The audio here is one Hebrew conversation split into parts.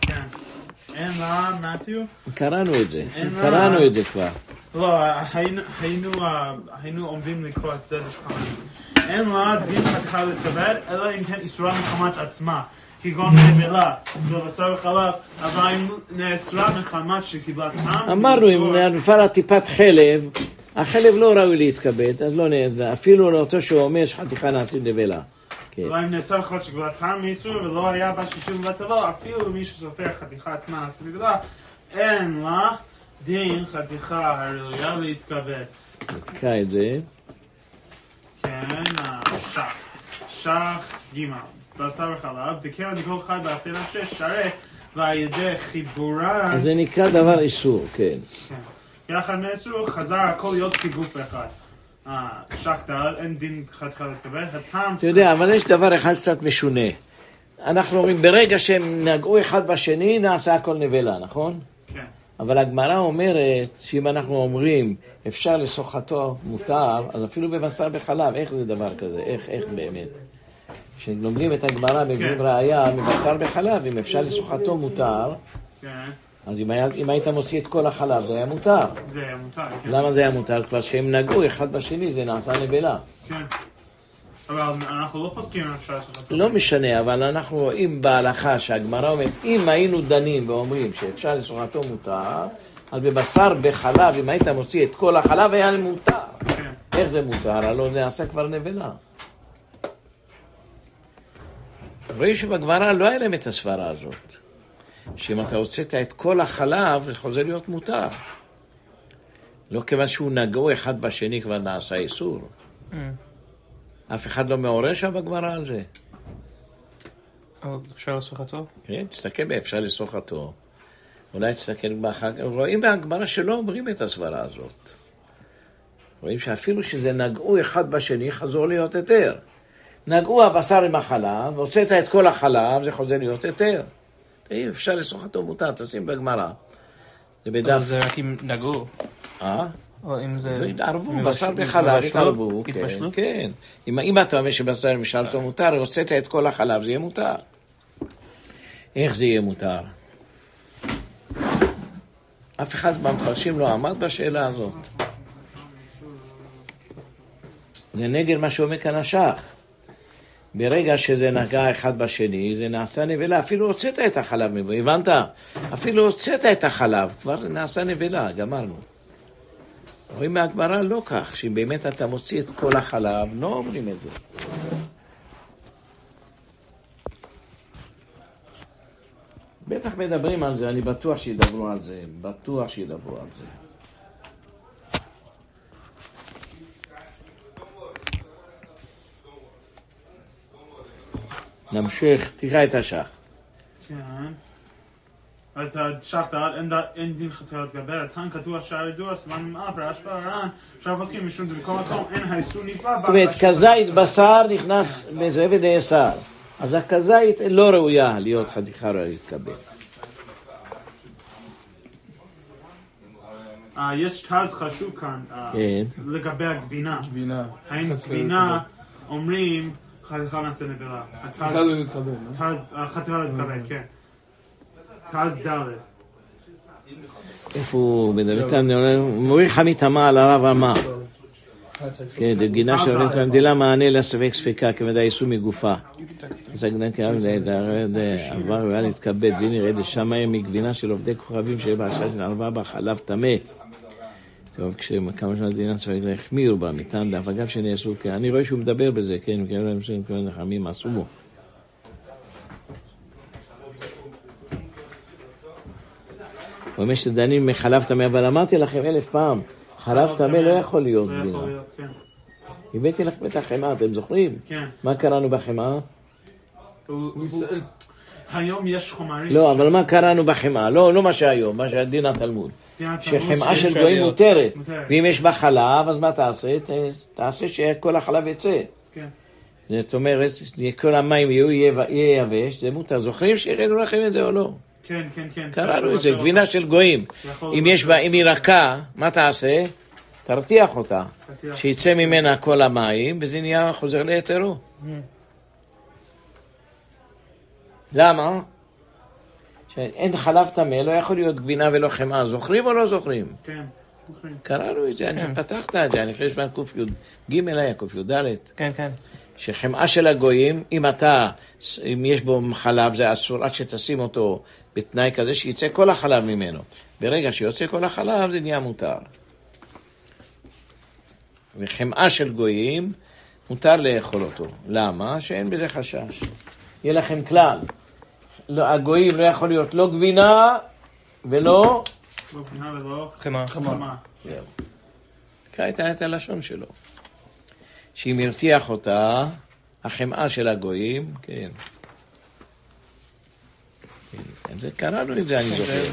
כן. אין לה, מתיו? קראנו את זה, קראנו. את זה כבר. לא, היינו- עומדים לקרוא את זה בשולחן. אין לה דין חתיכה להתכבד, אלא אם כן איסורה מחמת עצמה. כגון נבלה, ובשר וחלב, אבל אם נאסרה מחמת שקיבלה טעם, אמרנו. אם נפל לה טיפת חלב, החלב לא ראוי להתכבד, אז לא נ... אפילו לאותו שהוא אומר שחתיכה נעשית נבלה. כן. אולי אם נאסר חוד שקיבלה טעם מאיסור ולא היה בה שישוב בצבא, אפילו מי שסופר חתיכה עצמה נעשית נבלה, אין לה דין חתיכה הראויה להתכבד. תקרא את זה. כן, השח. שח ג' בשר וחלב, דקרא דכל חי באפילה שש שרת, ועל ידי חיבורן, זה נקרא דבר איסור, כן. כן. יחד נאסרו, חזר הכל להיות כגוף אחד. שח ד', אין דין חתיכה להתכבד, הטעם... אתה יודע, אבל יש דבר אחד קצת משונה. אנחנו אומרים, ברגע שהם נגעו אחד בשני, נעשה הכל נבלה, נכון? כן. אבל הגמרא אומרת שאם אנחנו אומרים אפשר לשוחטו מותר, אז אפילו בבשר בחלב, איך זה דבר כזה? איך, איך באמת? כשלומדים את הגמרא מביאים כן. ראייה מבשר בחלב, אם אפשר לשוחטו מותר, כן, אז אם, היה, אם היית מוציא את כל החלב זה היה מותר. זה מותר, כן. למה זה היה מותר? כבר שהם נגעו אחד בשני זה נעשה נבלה. כן. אבל אנחנו לא פוסקים אפשר לעשות. לא משנה, אבל אנחנו רואים בהלכה שהגמרא אומרת, אם היינו דנים ואומרים שאפשר לשוחטו מותר, אז בבשר בחלב, אם היית מוציא את כל החלב, היה מותר. כן. איך זה מותר? הלא זה נעשה כבר נבלה. רואים שבגמרא לא היה להם את הסברה הזאת. שאם אתה הוצאת את כל החלב, זה חוזר להיות מותר. לא כיוון שהוא נגעו אחד בשני כבר נעשה איסור. אף אחד לא מעורר שם בגמרא על זה. אבל אפשר לשוחטו? כן, תסתכל באפשר לסוחתו. אולי תסתכל באחר כך. רואים בהגמרא שלא אומרים את הסברה הזאת. רואים שאפילו שזה נגעו אחד בשני, חזור להיות היתר. נגעו הבשר עם החלב, הוצאת את כל החלב, זה חוזר להיות היתר. תראי, אפשר לסוחתו מותר, תשים בגמרא. זה בדף, זה רק אם נגעו. אה? או אם זה... לא התערבו, בשר בחלב מבשלות? התערבו, כן, התבשלו? כן. אם אם אתה אומר שבשר משלתו מותר, הוצאת את כל החלב, זה יהיה מותר. איך זה יהיה מותר? אף אחד מהמפרשים לא עמד בשאלה הזאת. זה נגד מה שאומר כאן השח. ברגע שזה נגע אחד בשני, זה נעשה נבלה. אפילו הוצאת את החלב מבו, הבנת? אפילו הוצאת את החלב, כבר נעשה נבלה, גמרנו. רואים מהגמרא לא כך, שאם באמת אתה מוציא את כל החלב, לא אומרים את זה. בטח מדברים על זה, אני בטוח שידברו על זה, בטוח שידברו על זה. נמשיך, תקרא את השח. כן. את השחת, אין דין חתיכה להתגבר, הטעם כתוב השער ידוע, סימן מאה, פרש ברען, אפשר פוסקים משום במקום מקום, אין האיסור נקבע. זאת אומרת, כזית בשר נכנס בזה ודאסר. אז הכזית לא ראויה להיות חתיכה ראויה להתקבל. אה, יש תז חשוב כאן, אה, כן. לגבי הגבינה. גבינה. האם גבינה אומרים חתיכה נעשה נבלה. חתיכה לא מתקבל, לא? תז, אה, חתיכה להתקבל, כן. תז ד'. איפה הוא מדבר כאן? מורי חמי תמה על הרב אמר. כן, זה גינה של רב כאן, דילה מענה לספק ספקה, כבדה יישום מגופה. אז הגנה כאב עבר והיה להתכבד, והנה ירד לשמיים מגבינה של עובדי כוכבים שבעשה של ערבה בה חלב טמא. טוב, כשכמה שנה דינה צריך להחמיר בה, מטעם דף אגב שנעשו, כן, אני רואה שהוא מדבר בזה, כן, כן, הם שהם כן, נחמים עשו בו. הוא אומר שדנים מחלב טמא, אבל אמרתי לכם אלף פעם, חלב טמא לא יכול להיות לא גבינה. הבאתי לכם את החמאה, אתם זוכרים? כן. מה קראנו בחמאה? היום יש חומרים. לא, אבל מה קראנו בחמאה? לא, לא מה שהיום, מה שדין התלמוד. שחמאה של גויים. מותרת. ואם יש בה חלב, אז מה תעשה? תעשה שכל החלב יצא. כן. זאת אומרת, כל המים יהיו יהיה יבש, זה מותר. זוכרים שהראינו לכם את זה או לא? כן, כן, כן. קראנו את זה, גבינה של גויים. אם יש בה, אם היא רכה, מה תעשה? תרתיח אותה. שיצא ממנה כל המים, וזה נהיה חוזר ליתרו. למה? שאין חלב טמא, לא יכול להיות גבינה ולא חמאה. זוכרים או לא זוכרים? כן. זוכרים. קראנו את זה, אני כן. פתחת את זה, אני חושב שבן קי"ג היה קי"ד. כן, כן. שחמאה של הגויים, אם אתה, אם יש בו חלב, זה אסור עד שתשים אותו בתנאי כזה שיצא כל החלב ממנו. ברגע שיוצא כל החלב זה נהיה מותר. וחמאה של גויים, מותר לאכול אותו. למה? שאין בזה חשש. יהיה לכם כלל. לא, הגויים לא יכול להיות לא גבינה ולא... לא גבינה ולא חמאה. חמה. זהו. קרא את- הלשון שלו. שאם הרתיח אותה, החמאה של הגויים, כן. כן, זה קראנו את זה, אני זוכר.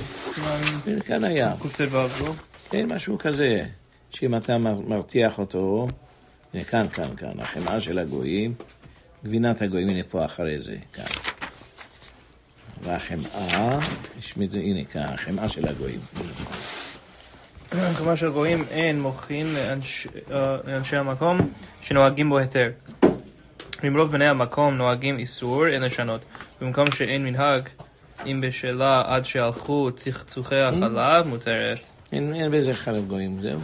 כן, כאן היה. קט"ו, לא? כן, משהו כזה. שאם אתה מר- מרתיח אותו, הנה כאן, כאן, כאן, החמאה של הגויים, גבינת הגויים, הנה פה אחרי זה, כאן. והחמאה, יש מזה- הנה כאן, החמאה של הגויים. חמאה של גויים אין מוכין לאנש- אה, לאנשי המקום שנוהגים בו היתר. אם רוב בני המקום נוהגים איסור, אין לשנות. במקום שאין מנהג, אם בשלה עד שהלכו צחצוחי החלב, מותרת. אין, אין בזה חלב גויים, זהו.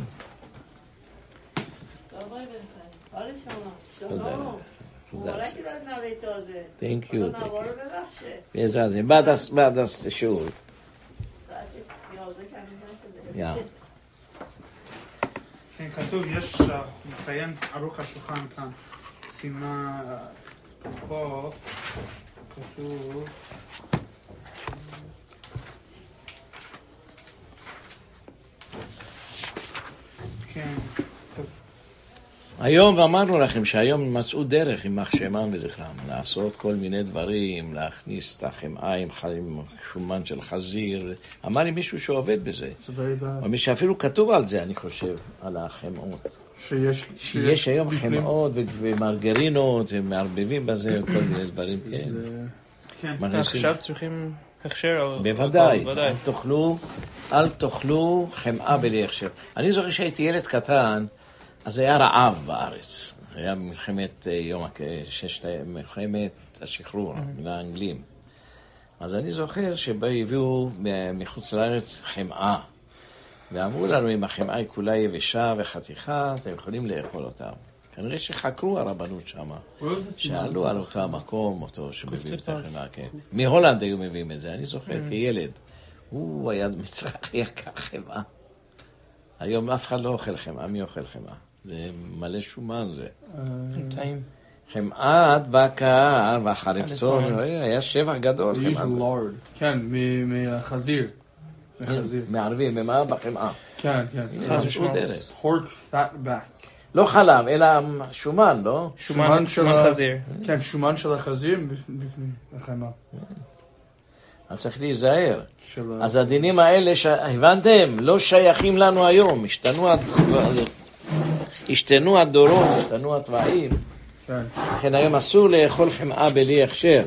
Thank you, thank you. Ja, זה כאן זה. יא. כן, כתוב, יש, אה, מציין ערוך השולחן כאן. סימן, אה, פה כתוב... כן, היום אמרנו לכם שהיום מצאו דרך עם מחשמן וזכרם, לעשות כל מיני דברים, להכניס את החמאה עם ח- עם שומן של חזיר. אמר לי מישהו שעובד בזה. או מי שאפילו כתוב על זה, אני חושב, על החמאות. שיש, שיש היום בפנים- חמאות ומרגרינות, ומערבבים בזה כל מיני דברים, כן. זה- כן. מכניסים- עכשיו צריכים הכשר? או- בוודאי, בוודאי. אל תאכלו, אל תאכלו חמאה בלי הכשר. אני זוכר שהייתי ילד קטן, אז היה רעב בארץ. היה מלחמת אה, יום, ששת, מלחמת השחרור מן האנגלים. אז אני זוכר שהביאו מ- מחוץ לארץ חמאה. ואמרו לנו, אם החמאה היא כולה יבשה וחתיכה, אתם יכולים לאכול אותה. כנראה שחקרו הרבנות סימן? שאלו על אותו המקום, אותו שמביאים את. החמאה, כן. מהולנד היו מביאים את זה, אני זוכר, כילד. הוא היה מצרך יקר חמאה. היום אף אחד לא אוכל חמאה, מי אוכל חמאה? זה מלא שומן זה. טעים. חמאת בקר והחרצון, חרצון. היה שבח גדול. כן, מהחזיר. מערבים, במה? בחמאה. כן, כן. fat back. לא חלב, אלא שומן, לא? שומן של שומן ה- חזיר. כן, שומן של החזיר בפ- בפנים, החמאה. אז צריך להיזהר. אז הדינים האלה, ש... הבנתם? לא שייכים לנו היום. השתנו. השתנו הדורות, השתנו התוואים. כן. לכן היום אסור לאכול חמאה בלי הכשר.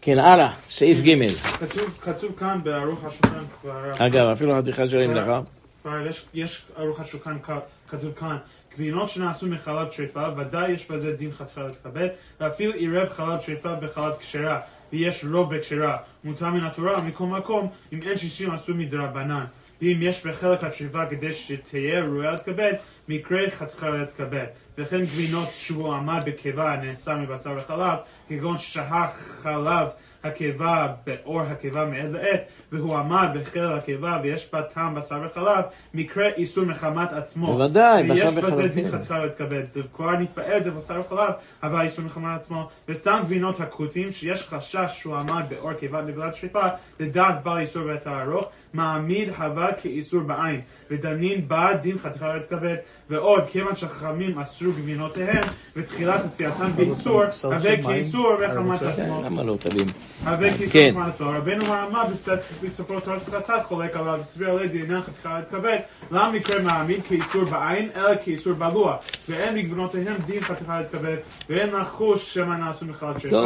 כן, הלאה, סעיף ג'. כתוב, כאן בערוך השולחן כבר... אגב, אפילו חתיכה שואלים לך. יש, יש ערוך השולחן כתוב כאן, גבינות שנעשו מחלב טריפה, ודאי יש בזה דין חתיכה להתכבד, ואפילו עירב חלב טריפה בחלב כשרה, ויש רוב בכשרה, מותר מן התורה, מכל מקום, אם אין שישים עשו מדרבנן. ואם יש בחלק הטריפה כדי שתהיה ראויה להתכבד, מקרה חתיכה להתכבד. וכן גבינות שהוא עמד בקיבה הנעשה מבשר וחלב, כגון שהה חלב הקיבה באור הקיבה מעת לעת, והוא עמד בחלק הקיבה ויש בה טעם בשר וחלב, מקרה איסור מחמת עצמו. בוודאי, בשר ויש וחלב, בזה דין כן. חתיכה להתכבד. כבר נתפעל זה בשר וחלב, אבל איסור מחמת עצמו. וסתם גבינות הכותים, שיש חשש שהוא עמד באור קיבה נגלת שריפה, לדעת בעל איסור בעת הארוך, מעמיד הווה כאיסור בעין, ודנין בה דין חתיכה להתכבד. ועוד, כיוון שחכמים אסרו גבינותיהם, ותחילת עשייתם באיסור, הווה כאיסור מחמת עצמו. למה לא תבין? כן. רבנו הרמב"ם בספר- בספרו תורת חטאת חולק עליו, הסביר עלי דעניין חתיכה להתכבד, למה מקרה מעמיד כאיסור בעין, אלא כאיסור בלוע, ואין בגבונותיהם דין חתיכה להתכבד, ואין לחוש שמא נעשו מחלת שרפה.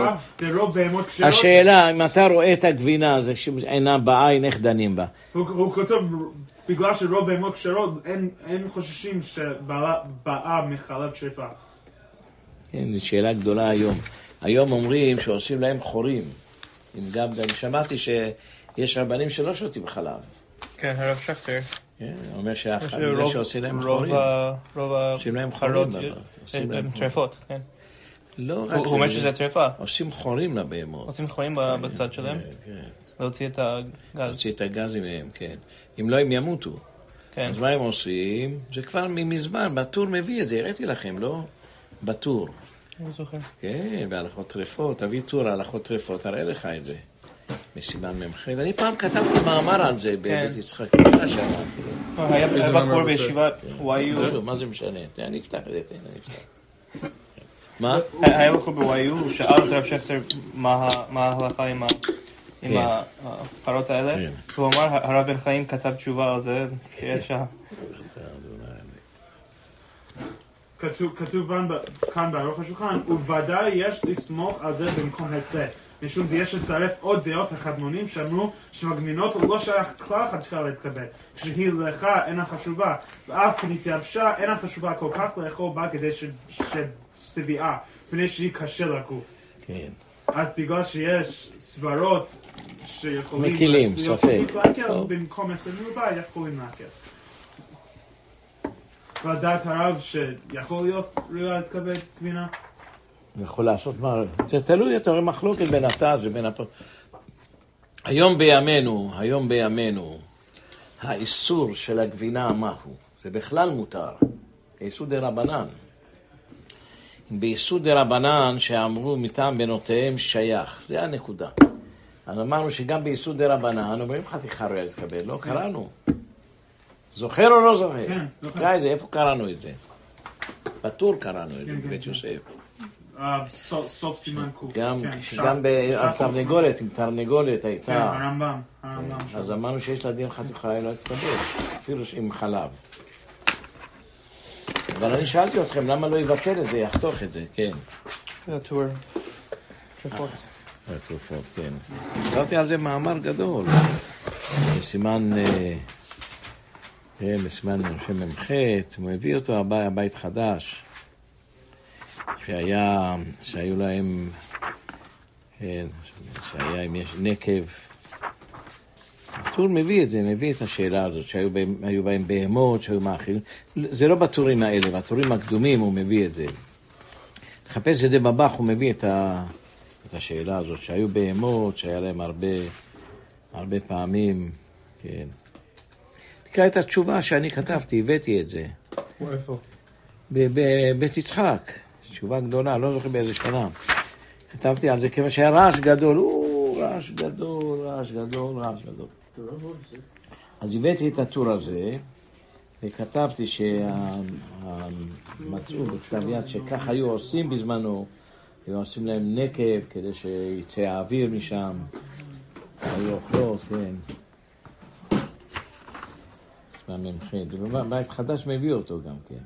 ורוב בהמות כשרות. השאלה, אם אתה רואה את הגבינה, זה שאינה בעין, איך דנים בה? הוא, כותב, בגלל שרוב בהמות כשרות, אין, חוששים שבאה מחלת שרפה. כן, זו שאלה גדולה היום. היום אומרים שעושים להם חורים. עם גם, אני שמעתי שיש רבנים שלא שותים חלב. כן, הרב שכטר. כן, הוא אומר שהחלב שעושים להם חורים. עושים להם החלות חורים בבית, עושים הם. טרפות, כן. לא רק הוא אומר זה, שזה טרפה. עושים חורים לבהמות. עושים חורים בצד שלהם, כן, כן. להוציא את הגז. להוציא את הגזים מהם, כן. אם לא, הם ימותו. כן. אז מה הם עושים? זה כבר מזמן, בטור מביא את זה, הראיתי לכם, לא? בטור. אני לא זוכר. כן, בהלכות טרפות, תביא טור הלכות טרפות, אראה לך את זה. מסימן מ"ח. אני פעם כתבתי מאמר על זה בבית יצחק, לפני השנה. היה היה בחור מאמר בישיבת YU, מה זה משנה? אני אפתח את זה, תן, אני אפתח. מה? היה בחור ב-YU, הוא שאל את הרב שכטר מה ההלכה עם כן. הפרות האלה, כן. והוא אמר, הרב בן חיים כתב תשובה על זה, יש ה... כתוב, כתוב כאן, בערוך השולחן, ובוודאי יש לסמוך על זה במקום היסה. משום ויש לצרף עוד דעות הקדמונים שאמרו שמגמינות לא שייך כלל חתיכה להתקבל. כשהיא לך אינה חשובה, ואף כנתייבשה אינה חשובה כל כך לאכול בה כדי ש- ששביעה, מפני שהיא קשה לגוף. כן. אז בגלל שיש סברות שיכולים... מקילים, ספק. במקום הפסד מרובה יכולים לדעת הרב שיכול להיות ראויה להתקבל גבינה? יכול לעשות מה... זה תלוי, אתה רואה מחלוקת בין התז ובין הפ... היום בימינו, היום בימינו, האיסור של הגבינה, מהו? זה בכלל מותר. איסור דה רבנן. באיסור דה רבנן שאמרו מטעם בנותיהם שייך, זה הנקודה. אז אמרנו שגם באיסור דה רבנן אומרים חתיכה ראויה להתקבל, לא קראנו. זוכר או לא זוכר? כן, זוכר. זה, איפה קראנו את זה? בטור קראנו את זה, כן, כן, בבית כן. יוסף. אה, סוף- סימן ק'. גם, כן, בתרנגולת, אם תרנגולת כן, הייתה, הרמב"ם. הרמב"ם. אז אמרנו שיש לה דין חתיכה, היא לא תקבל, אפילו עם חלב. אבל אני שאלתי אתכם, למה לא יבטל את זה, יחתוך את זה, כן. זה הטור. טרפות. התרופות, כן. כתבתי על זה מאמר גדול, בסימן, אה, כן, בסימן מ"ח, הוא מביא אותו הבית, חדש, שהיה, שהיו להם, כן, שהיה, אם יש נקב. הטור מביא את זה, מביא את השאלה הזאת, שהיו בהם, בהם בהמות, שהיו מאכילים. זה לא בטורים האלה, בטורים הקדומים הוא מביא את זה. תחפש את זה בבח, הוא מביא את, ה, את השאלה הזאת, שהיו בהמות, שהיה להם הרבה, הרבה פעמים, כן. תקרא את התשובה שאני כתבתי, הבאתי את זה. איפה? בבית יצחק, תשובה גדולה, לא זוכר באיזה שנה. כתבתי על זה כיוון שהיה רעש גדול, או, רעש גדול, רעש גדול, רעש גדול. אז הבאתי את הטור הזה, וכתבתי שמצאו בכתב יד שכך היו עושים בזמנו, היו עושים להם נקב כדי שיצא האוויר משם, היו אוכלות, כן. מהמ"ח, בית חדש מביא אותו גם כן.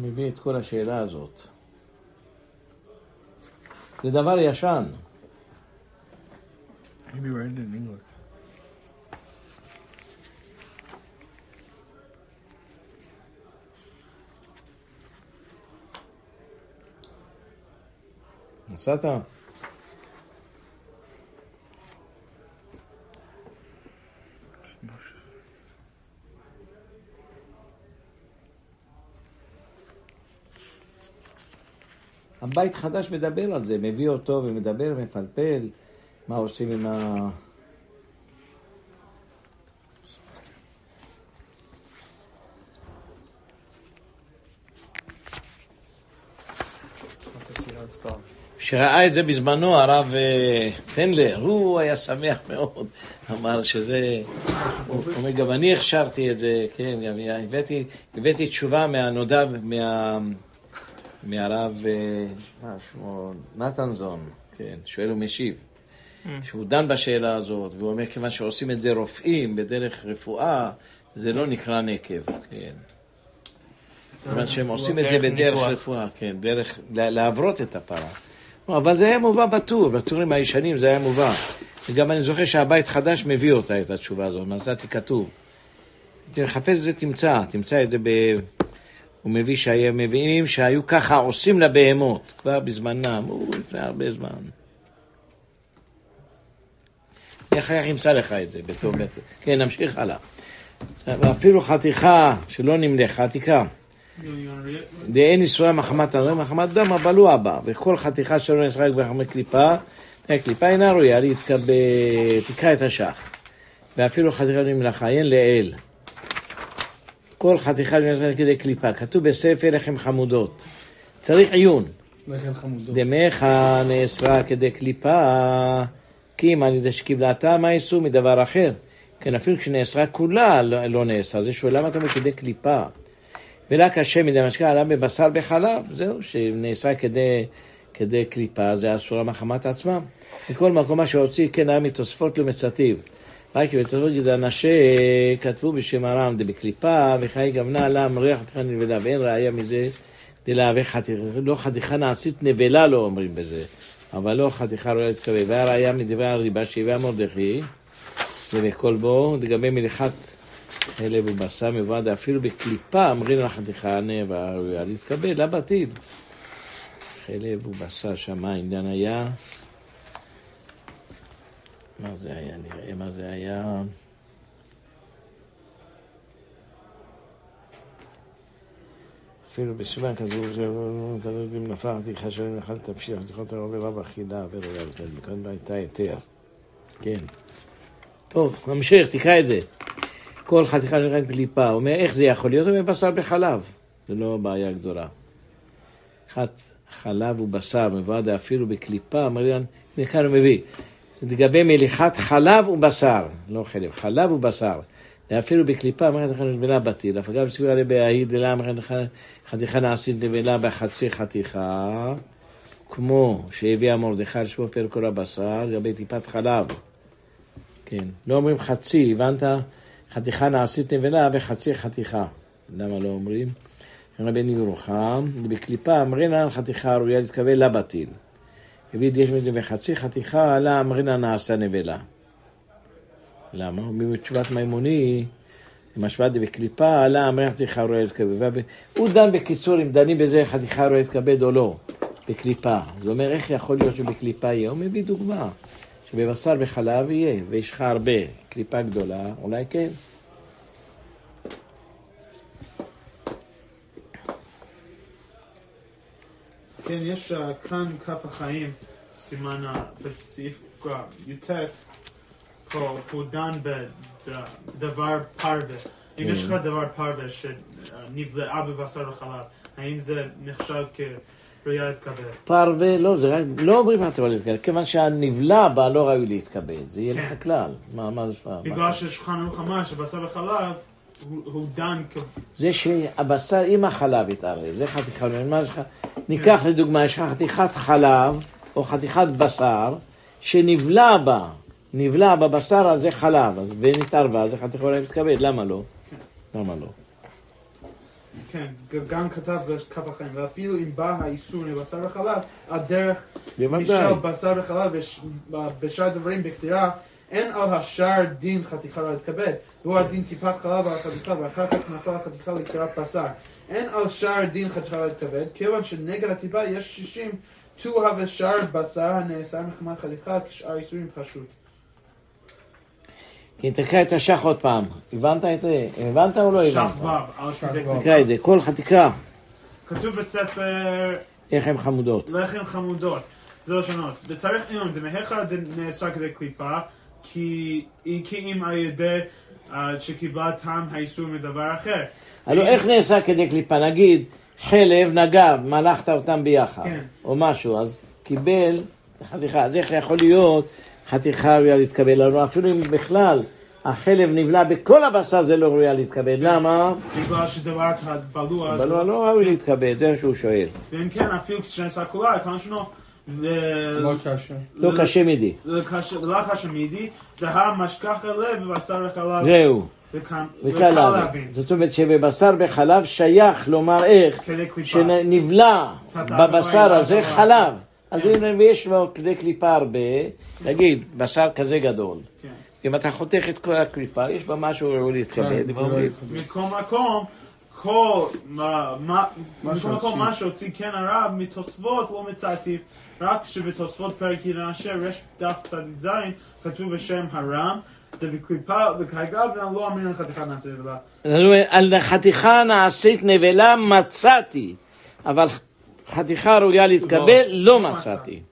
מביא את כל השאלה הזאת. זה דבר ישן. Maybe write it in English. נסעת? הבית חדש מדבר על זה, מביא אותו ומדבר ומפלפל מה עושים עם ה... כשראה את זה בזמנו, הרב אה, טנדלר, הוא היה שמח מאוד, אמר שזה, הוא אומר, גם אני הכשרתי את זה, כן, גם הבאתי, הבאתי תשובה מהנודע, מה, מהרב, אה, מה שמו, נתנזון, כן, שואל ומשיב, שהוא דן בשאלה הזאת, והוא אומר, כיוון שעושים את זה רופאים בדרך רפואה, זה לא נקרא נקב, כן. כיוון שהם עושים את זה דרך בדרך. רפואה, כן, דרך לה- להברות את הפרה. לא, אבל זה היה מובא בטור, בטורים הישנים זה היה מובא. וגם אני זוכר שהבית חדש מביא אותה, את התשובה הזאת, מצאתי כתוב. תחפש את זה, תמצא, תמצא את זה ב... הוא מביא שהיה מביאים שהיו ככה עושים לבהמות, כבר בזמנם, הוא לפני הרבה זמן. אני אחר כך אמצא לך את זה בתור בית. כן, נמשיך הלאה. ואפילו חתיכה שלא נמלך, it? דאין ישראל מחמת הדם, מחמת דם הבלוע בה, וכל חתיכה שלא נשחק בחמת קליפה, הקליפה אינה ראויה להתקבל, תקרא את השח. ואפילו חתיכה למלאכה, אין לאל. כל חתיכה שנשחק כדי קליפה, כתוב בספר לחם חמודות. צריך עיון. דמך נאסרה כדי קליפה, כי אם על ידי שקיבלתה, מה איסור מדבר אחר? כן, אפילו כשנאסרה כולה לא, לא נאסרה. זה שואל, למה אתה אומר כדי קליפה? ולה קשה מדי משקה עלה בבשר בחלב, זהו, שנאסרה כדי, כדי קליפה, זה אסורה מחמת עצמם. מכל מקום מה שהוציא, כן היה מתוספות למצטיב. כי בתוספות ידע אנשי כתבו בשם הרם דבקליפה, וחי גוונה לם ריח חתיכה נבלה, ואין ראיה מזה דלהווה חתיכה, לא חתיכה נעשית נבלה לא אומרים בזה, אבל לא חתיכה לא להתקבל. והראיה מדברי הריבה שהביאה מרדכי, ובכל בו, לגבי מליחת חלב ובשר מבואה, אפילו בקליפה אמרים על החתיכה ראויה להתקבל, בעתיד. חלב ובשר שם העניין היה, מה זה היה? נראה מה זה היה. אפילו בסימן כתוב, כתוב אם נפלה חתיכה שלהם לאכל תפשיל, חתיכות הרבה רב אכילה וראויה להתקבל, מכאן לא הייתה היתר. כן. טוב, נמשיך, תקרא את זה. כל חתיכה נראית קליפה. אומר, איך זה יכול להיות? אומר, בשר בחלב. זה לא בעיה גדולה. אחת חלב ובשר, מבואה אפילו בקליפה, מריאן, הנה כאן הוא מביא. לגבי מליחת חלב ובשר, לא חלב, חלב ובשר. ואפילו בקליפה, אמרת לך נבלה בטיל, אף אגב סיביר עליה בהאי דלה, חתיכה נעשית נבלה בחצי חתיכה, כמו שהביאה מרדכי על שמו פרק כל הבשר, לגבי טיפת חלב. כן, לא אומרים חצי, הבנת? חתיכה נעשית נבלה וחצי חתיכה. למה לא אומרים? רבן ירוחם, בקליפה אמרינן חתיכה ראויה להתקבל לבטיל. הביא יש מזה בחצי חתיכה, לה אמרינן נעשה נבלה. למה? הוא מביא בתשובת מימוני, משמע דבקליפה, לה אמרינן חתיכה ראויה להתקבל. הוא דן בקיצור אם דנים בזה חתיכה ראויה להתקבל או לא, בקליפה. זה אומר איך יכול להיות שבקליפה יהיה? הוא מביא דוגמה. שבבשר וחלב יהיה, ויש לך הרבה, קליפה גדולה, אולי כן. כן, יש אה, כאן כף החיים, סימן בסעיף אה, י"ט, פה הוא דן בדבר פרווה. אם יש לך דבר פרווה שנבלעה בבשר וחלב, האם זה נחשב כראויה להתקבל? פרווה, לא, זה רק, לא אומרים מה אתה יכול להתקבל, כיוון שהנבלע בה לא ראוי להתקבל, זה יהיה כן. לך כלל. מה, מה זה מה- בגלל ששולחן ערוך אמר שבשר וחלב הוא הוא דן כ... זה שהבשר עם החלב יתערב, זה חתיכה, מה יש לך? ניקח לדוגמה, יש לך חתיכת חלב או חתיכת בשר שנבלע בה, נבלע בבשר הזה חלב, ונתערבה, זה חתיכה אולי מתכבד, למה לא? למה לא? כן, גם כתב בכף החיים, ואפילו אם בא האיסור לבשר וחלב, הדרך. משל בשר וחלב בשאר הדברים בכתירה, אין על השאר דין חתיכה לא להתכבד. הוא הדין טיפת חלב על החתיכה, ואחר כך נפל החתיכה לקראת בשר. אין על שאר דין חתיכה לא להתכבד, כיוון שנגד הטיפה יש שישים טוה ושאר בשר הנאסר מחמת חתיכה, כשאר איסורים פשוט. כן, תקרא את השח עוד פעם. הבנת את זה? הבנת או לא הבנת? ש"ו, על כדי ו'. תקרא את זה. כל חתיכה, כתוב בספר הן חמודות. לחם חמודות, זה לשונות. וצריך עיון, דמהיכה נאסר כדי קליפה, כי אם על ידי אה, שקיבלה טעם האיסור מדבר אחר. הלוא איך נעשה כדי קליפה? נגיד, חלב, נגב, מלכת אותם ביחד, כן. או משהו, אז קיבל חתיכה. אז איך יכול להיות חתיכה ראויה להתקבל? הלוא אפילו אם בכלל החלב נבלע בכל הבשר זה לא ראויה להתקבל. למה? בגלל שדבר בלוע, אבל הוא לא ראוי להתקבל, זה מה שהוא שואל. ואם כן, אפילו כשנעשה כולה, כאן שונו, לא קשה. לא קשה מדי. לא קשה מידי, זה המשכח הלב בבשר וחלב, זהו, וכאן וקל להבין. זאת אומרת שבבשר בחלב שייך לומר איך. שנבלע בבשר הזה חלב. אז כן. אם יש לו כדי קליפה הרבה, נגיד, בשר כזה גדול, כן. אם אתה חותך את כל הקליפה, יש בה משהו ראוי להתכבד, כן, מכל מקום, כל, מה, מה, מה מכל מקום. מה שהוציא כן הרב מתוספות לא מצאתי, רק שבתוספות פרק ירן אשר יש דף צדיק כתוב בשם הרם, לא אומרת, על חתיכה נעשית נבלה מצאתי, אבל חתיכה ראויה להתקבל לא מצאתי.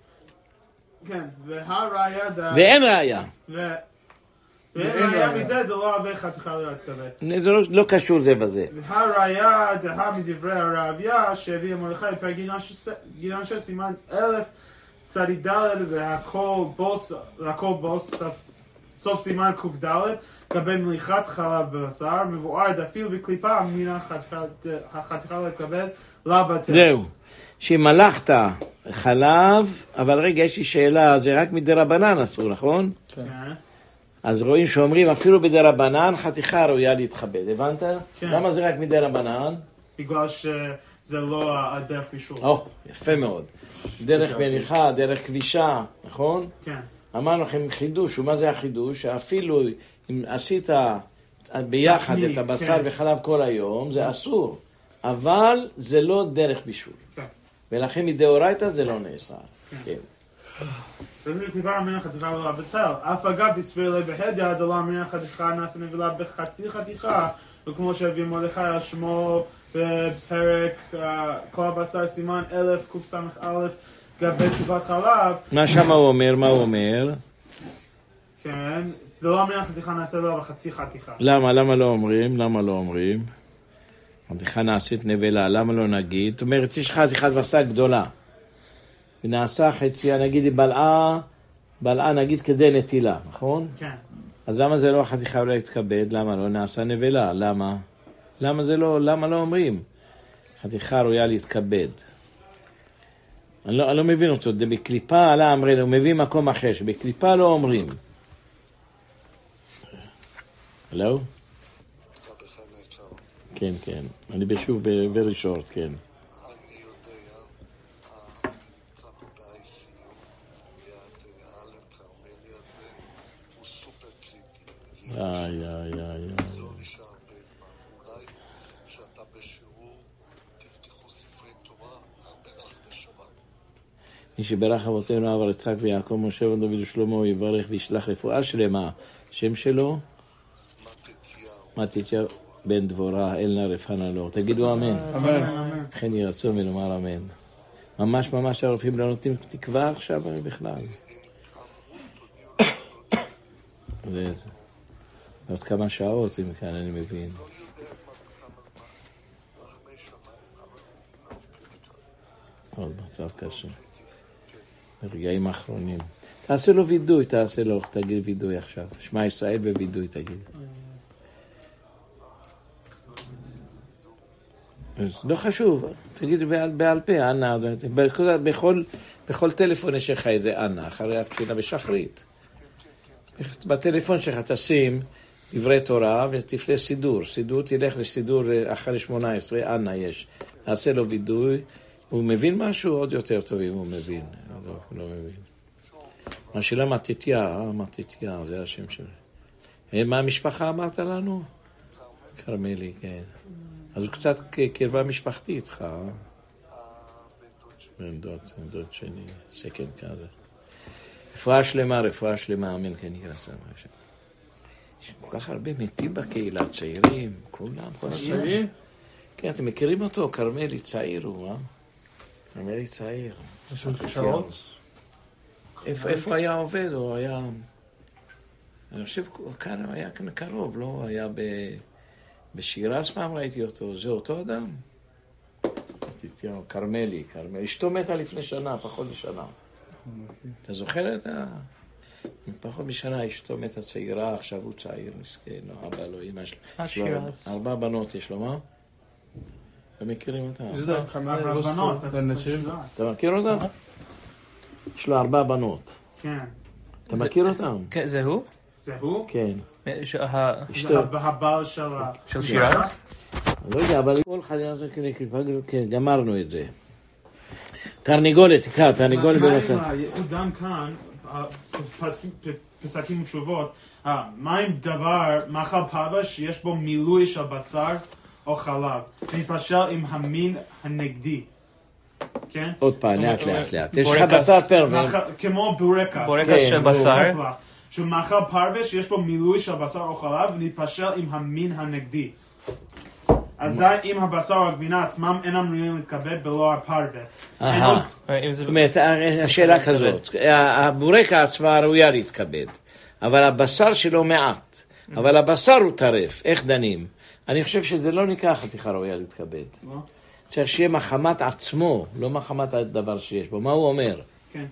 כן, והראיה, ואין ראיה. ואין. מזה, זה לא הרבה חתיכה לא להתקבל. זה לא, לא קשור זה בזה. והראיה דהה מדברי הרביה שהביא מרדכי בפרק גיליון של סימן אלף צדיק ד' והכל בוס, סוף- סימן קד לגבי מליחת חלב בבשר, מבואר דאפילו בקליפה מן החתיכה- להתקבל לבטל. זהו. שמלכת חלב, אבל רגע, יש לי שאלה, זה רק מדי רבנן אסור, נכון? כן, אז רואים שאומרים אפילו בדי רבנן חתיכה ראויה להתכבד, הבנת? כן. למה זה רק מדי רבנן? בגלל שזה לא הדרך בישול. או, יפה מאוד. דרך מניחה, דרך כבישה, נכון? כן, אמרנו לכם חידוש, ומה זה החידוש? שאפילו אם עשית ביחד את הבשר כן. וחלב כל היום, זה אסור. אבל זה לא דרך בישול. כן. ולכן מדאורייתא זה לא נאסר. כן. ובקליפה מן החתיכה לא לבטל. אף אגב תסביר לי בהדיא דלה מן החתיכה נעשה נבלה בחצי חתיכה, וכמו שהביא מרדכי על שמו בפרק אה, כל הבשר סימן אלף קס"א גבי תשובת חלב, מה שמה הוא אומר? מה הוא אומר? כן, דלה מן החתיכה נעשה נבלה בחצי חתיכה. למה? למה לא אומרים? למה לא אומרים? חתיכה נעשית נבלה, למה לא נגיד? זאת אומרת, יש לך חתיכת בשר גדולה. ונעשה חציה, נגיד, היא בלעה, בלעה נגיד כדי נטילה, נכון? כן, אז למה זה לא החתיכה אולי להתכבד? למה לא נעשה נבלה? למה? למה זה לא, למה לא אומרים? חתיכה ראויה להתכבד. אני לא, אני לא מבין אותו, זה בקליפה עלה אמרנו, הוא מביא מקום אחר, שבקליפה לא אומרים. הלו? כן, כן, אני בשוב ב-very short, כן. אני יודע, נמצא פה ב-ICU, ליד אלן כרמלי הזה, הוא סופר קריטי. זה איי, איי, איי, איי. לא נשאר הרבה זמן. אולי כשאתה בשיעור, תפתחו ספרי תורה, הרבה לך בשבת. מי שברך אבותינו אברהם יצחק ויעקב משה ודוד ושלמה הוא יברך וישלח רפואה שלמה. שם שלו? מתתיהו. מתתיה בן דבורה אל נא רפאנה לו. תגידו אמן. אמן. כן יהי רצון ונאמר אמן. ממש ממש הרופאים לא נותנים תקווה עכשיו בכלל. עוד כמה שעות, אם כאן אני מבין. עוד מצב קשה. ברגעים האחרונים. תעשה לו וידוי, תעשה לו, תגיד וידוי עכשיו. שמע ישראל בווידוי תגיד. לא חשוב, תגיד בעל, בעל פה, אנא, בכל, בכל, בכל טלפון יש לך איזה אנא, אחרי התפילה בשחרית. בטלפון שלך תשים דברי תורה ותפנה סידור. סידור, תלך לסידור אה, אחרי 18, אנא יש. תעשה לו וידוי. הוא מבין משהו עוד יותר טוב אם הוא מבין. לא, לא מבין. השאלה מתתיה, אה, מתתיה, זה השם שלו. אה, מה המשפחה אמרת לנו? כרמלי, כן. אז הוא קצת קרבה משפחתית איתך? בן דוד, בן דוד שני, סקן כזה. רפואה שלמה, רפואה שלמה, אמן, כן יהיה רצון השם. יש כל כך הרבה מתים בקהילה, צעירים, כולם, כל הזמן. כן, אתם מכירים אותו? כרמלי צעיר הוא, אה? כרמלי צעיר. יש עוד שעות? איפה, היה עובד? הוא היה... אני חושב, כאן הוא היה כאן קרוב, לא? היה ב... בשירז פעם ראיתי אותו, זה אותו אדם. כרמלי, כרמלי. אשתו מתה לפני שנה, פחות משנה. אתה זוכר את ה... פחות משנה אשתו מתה צעירה, עכשיו הוא צעיר, מסכן, לא, אבא לא, אמא שלו. אה, לו. ארבע בנות יש לו, מה? אתם מכירים אותה? בנציב. אתה מכיר אותה? יש לו ארבע בנות. כן. אתה מכיר אותם? כן, זה הוא? זה הוא? כן. הבעל של ה... של שירז? אני לא יודע, אבל כל חדירה זה כנקבה, כן, גמרנו את זה. תרנגולת, תקרא, תרנגולת מה עם במצב. ה- הוא גם כאן, פסקים ושובות, אה, מה עם דבר, מאכל פרווה שיש בו מילוי של בשר או חלב, מתבשל עם המין הנגדי, כן? עוד פעם, לאט לאט לאט. יש לך. בשר פרווה. כמו בורקס. בורקס כן, של. בשר, שהוא מאכל פרווה שיש בו מילוי של בשר או חלב ונתפשל עם המין הנגדי. אזי אם הבשר או הגבינה עצמם אינם ראויים להתכבד בלא הפרווה. אהה. אם זה... זאת אומרת, השאלה כזאת, הבורקה עצמה ראויה להתכבד, אבל הבשר שלו מעט, אבל הבשר הוא טרף, איך דנים? אני חושב שזה לא נקרא חתיכה ראויה להתכבד. לא? צריך שיהיה מחמת עצמו, לא מחמת הדבר שיש בו. מה הוא אומר? כן.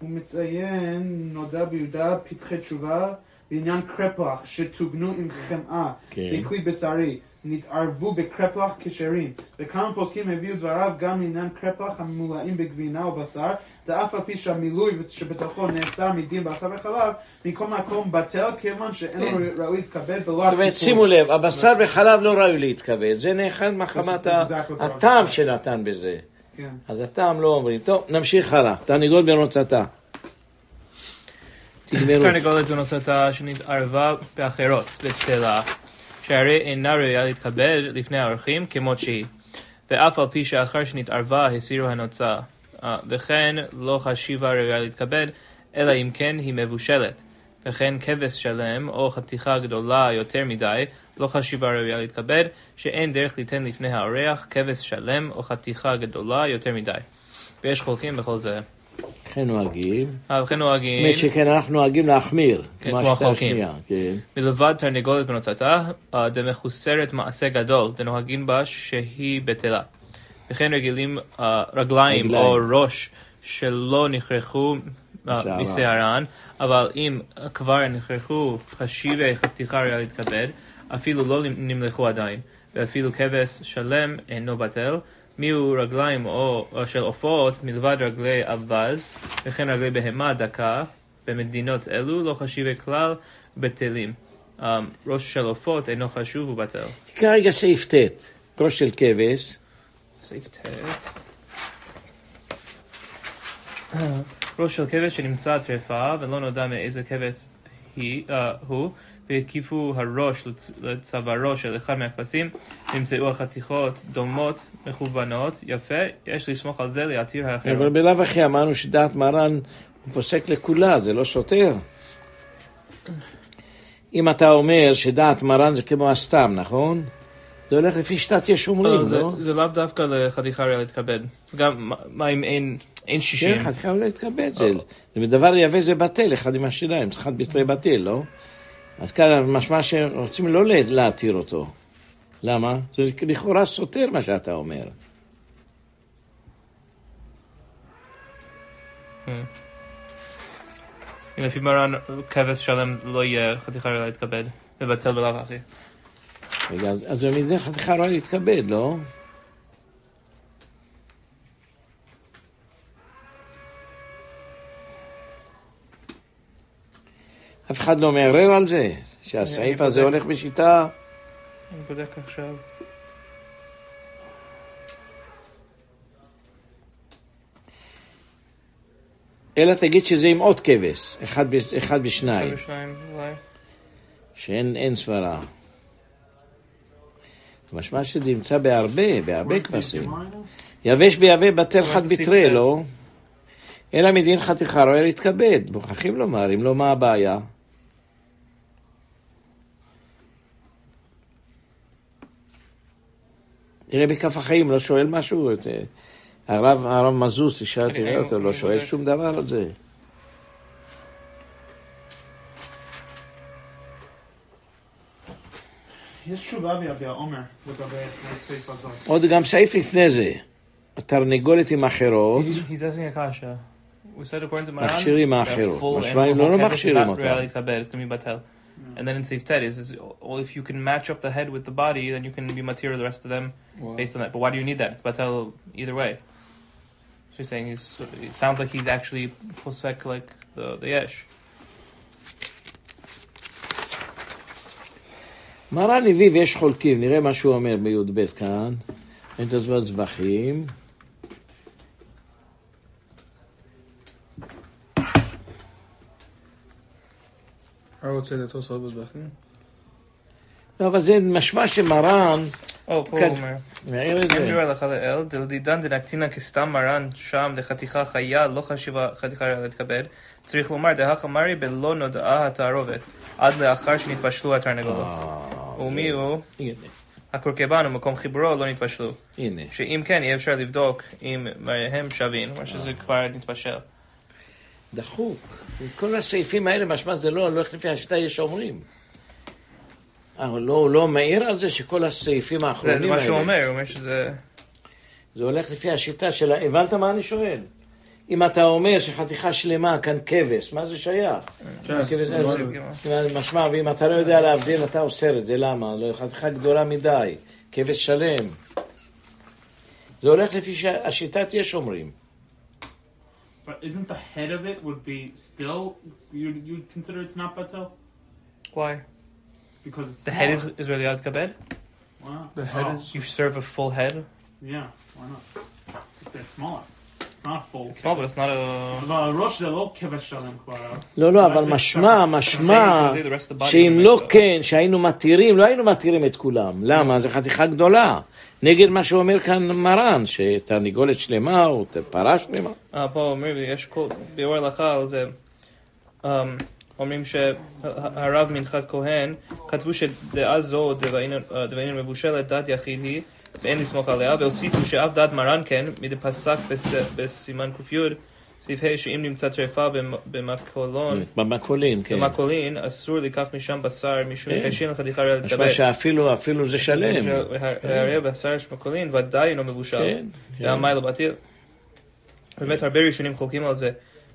הוא מציין, נודע ביהודה, פתחי תשובה, בעניין קרפלח, שטוגנו עם חמאה, כן. בכלי בשרי, נתערבו בקרפלח כשרים. וכמה פוסקים הביאו דבריו גם לעניין קרפלח הממולאים בגבינה או בשר, ואף על פי שהמילוי שבתוכו נאסר מדין בשר וחלב, מכל מקום בטל, כיוון שאינו ראוי להתכבד בלא זאת אומרת, הציפור. שימו לב, הבשר בחלב לא ראוי להתכבד, זה נאכל מחמת. הטעם שנתן בזה. כן. אז הטעם לא אומרים. טוב, נמשיך הלאה. תרנגול במרוצתה. תרנגולת ונוצתה שנתערבה באחרות, בצלה, שהרי אינה ראויה להתכבד לפני האורחים כמות שהיא. ואף על פי שאחר שנתערבה הסירו הנוצה. אה, וכן לא חשיבה ראויה להתכבד, אלא אם כן היא מבושלת. וכן כבש שלם או חתיכה גדולה יותר מדי, לא חשיבה ראויה להתכבד, שאין דרך ליתן לפני האורח כבש שלם או חתיכה גדולה יותר מדי. ויש חולקים בכל זה. כן נוהגים. אה, זאת נוהגים. אומרת שכן, אנחנו נוהגים להחמיר. כן, כמו. השנייה, כן. מלבד תרנגולת בנוצתה, אה, דמחוסרת מעשה גדול, דנוהגים בה שהיא בטלה. וכן רגילים, אה, רגליים. או ראש שלא נכרחו אה. משערן, אבל אם כבר נכרחו חשיבי חתיכה ראויה להתכבד, אפילו לא נמלכו עדיין, ואפילו כבש שלם אינו בטל. מיהו רגליים או, או של עופות מלבד רגלי אווז, וכן רגלי בהמה דקה, במדינות אלו לא חשיבי כלל בטלים. Um, ראש של עופות אינו חשוב ובטל. כרגע סעיף ט', ראש של כבש, סעיף ט'. ראש של כבש שנמצא טרפה ולא נודע מאיזה כבש היא, uh, הוא, והקיפו הראש לצ- לצווארו של אחד מהכבשים, נמצאו החתיכות דומות, מכוונות, יפה, יש לסמוך על זה להתיר האחר. אבל בלאו הכי אמרנו שדעת מרן הוא פוסק לכולה, זה לא סותר. אם אתה אומר שדעת מרן זה כמו הסתם, נכון? זה הולך לפי שיטת יש אומרים, לא, זה, לא? זה לאו דווקא לחתיכה ראויה להתכבד. גם מה- אם אין, אין שישים? כן, חתיכה אולי תתכבד, זה זה בדבר יבא זה בטל, אחד עם השיניים, אחד בתרי בטל, לא? אז כאן משמע שרוצים לא לה- להתיר אותו. למה? זה לכאורה סותר מה שאתה אומר. אם לפי מרן כבש שלם לא יהיה חתיכה ראויה להתכבד. מבטל בלאו הכי. רגע, אז- מזה חתיכה לא להתכבד, לא? אף אחד לא מערער על זה, שהסעיף הזה בודק. הולך בשיטה... אני בודק עכשיו. אלא תגיד שזה עם עוד כבש, אחד, ב- אחד בשניים. שאין אין סברה. משמע שזה נמצא בהרבה, בהרבה כבשים. יבש ביבש בטל חד בתרי. לא? אלא מדין חתיכה רואה להתכבד, מוכרחים לומר, אם לא, מה הבעיה? תראה בכף החיים, לא שואל משהו? את, אה, הרב, הרב מזוז, תשאל, תראה אותו, לא שואל. שום דבר על זה. יש תשובה ביביע עומר לגבי הסעיף הזאת. עוד גם סעיף לפני זה, התרנגולת עם אחרות, He's asking a kasha. We said according to Maran, מכשירים האחרות. full משמע, animal אם לא, לא מכשירים not אותם. really להתכבד, it's going to be batel. And then in Seif Ted, is, is well, if you can match up the head with the body, then you can be material the rest of them based on that. But why do you need that? It's batel either way. So you're saying he's, it sounds like he's actually posek like the, the yesh. מרן הביא ויש חולקים, נראה מה שהוא אומר בי"ב כאן. אין את הזמן זבחים. Also was Bechin. לא, אבל זה משמע שמרן, או, פה. הוא אומר. מעיר את זה. דיבר הלכה לאל, דלדידן דנקטינא כסתם מרן שם דחתיכה חיה, לא חשיבה חתיכה להתכבד. צריך לומר דהך אמרי בלא נודעה התערובת, עד לאחר שנתבשלו התרנגולות. אה, ומי הוא? הקורקבן ומקום חיבורו לא נתבשלו. הנה. שאם כן, יהיה אפשר לבדוק אם מראיהם שווים, כלומר שזה כבר נתבשל. דחוק. כל הסעיפים האלה, משמע זה לא הולך לפי השיטה, יש אומרים. אבל לא, הוא לא מעיר על זה שכל הסעיפים זה האחרונים זה האלה... מה שהוא אומר, הוא אומר שזה... זה הולך לפי השיטה של... הבנת מה אני שואל? אם אתה אומר שחתיכה שלמה כאן כבש, מה זה שייך? כן, זה זה- לא- זה- משמע, ואם אתה לא יודע להבדיל, אתה אוסר את זה, למה? לא, חתיכה גדולה מדי, כבש שלם. זה הולך לפי שהשיטת יש אומרים. But isn't the head of it would be still you you consider it's not batel Why? because it's The head is smaller. is really להתכבד? Wow. The head Oh, is- You serve a full head? yeah. Why not? It's, it's smaller. It's not full. It's small, but it's not a... אבל הראש זה לא כבש שלם כבר. לא, לא, מה אבל זה משמע, ככה? משמע, The rest of the body שאם is לא like- כן, שהיינו מתירים, לא היינו מתירים את כולם. למה? זו חתיכה גדולה. נגד מה שאומר כאן מרן, שתרנגולת שלמה או פרה שלמה. אה, פה אומרים יש כל... ביאור הלכה על זה. אמ, אומרים שהרב מנחת כהן, כתבו שדעה זו, דבעינן מבושלת, דת יחיד היא, ואין לסמוך עליה, והוסיפו שאף דעת מרן כן, מדי פסק בס- בסימן ק"י, סעיף ה', שאם נמצא טרפה במ- במקולון, במקולין, כן. במקולין, אסור לקח משם בשר, משום כן. חשין לחתיכה ראויה להתקבל. משמע שאפילו אפילו זה שלם. הרי בשר של מקולין ודאי אינו מבושל. כן, כן. והמים לא בטיל. באמת הרבה ראשונים חולקים על זה.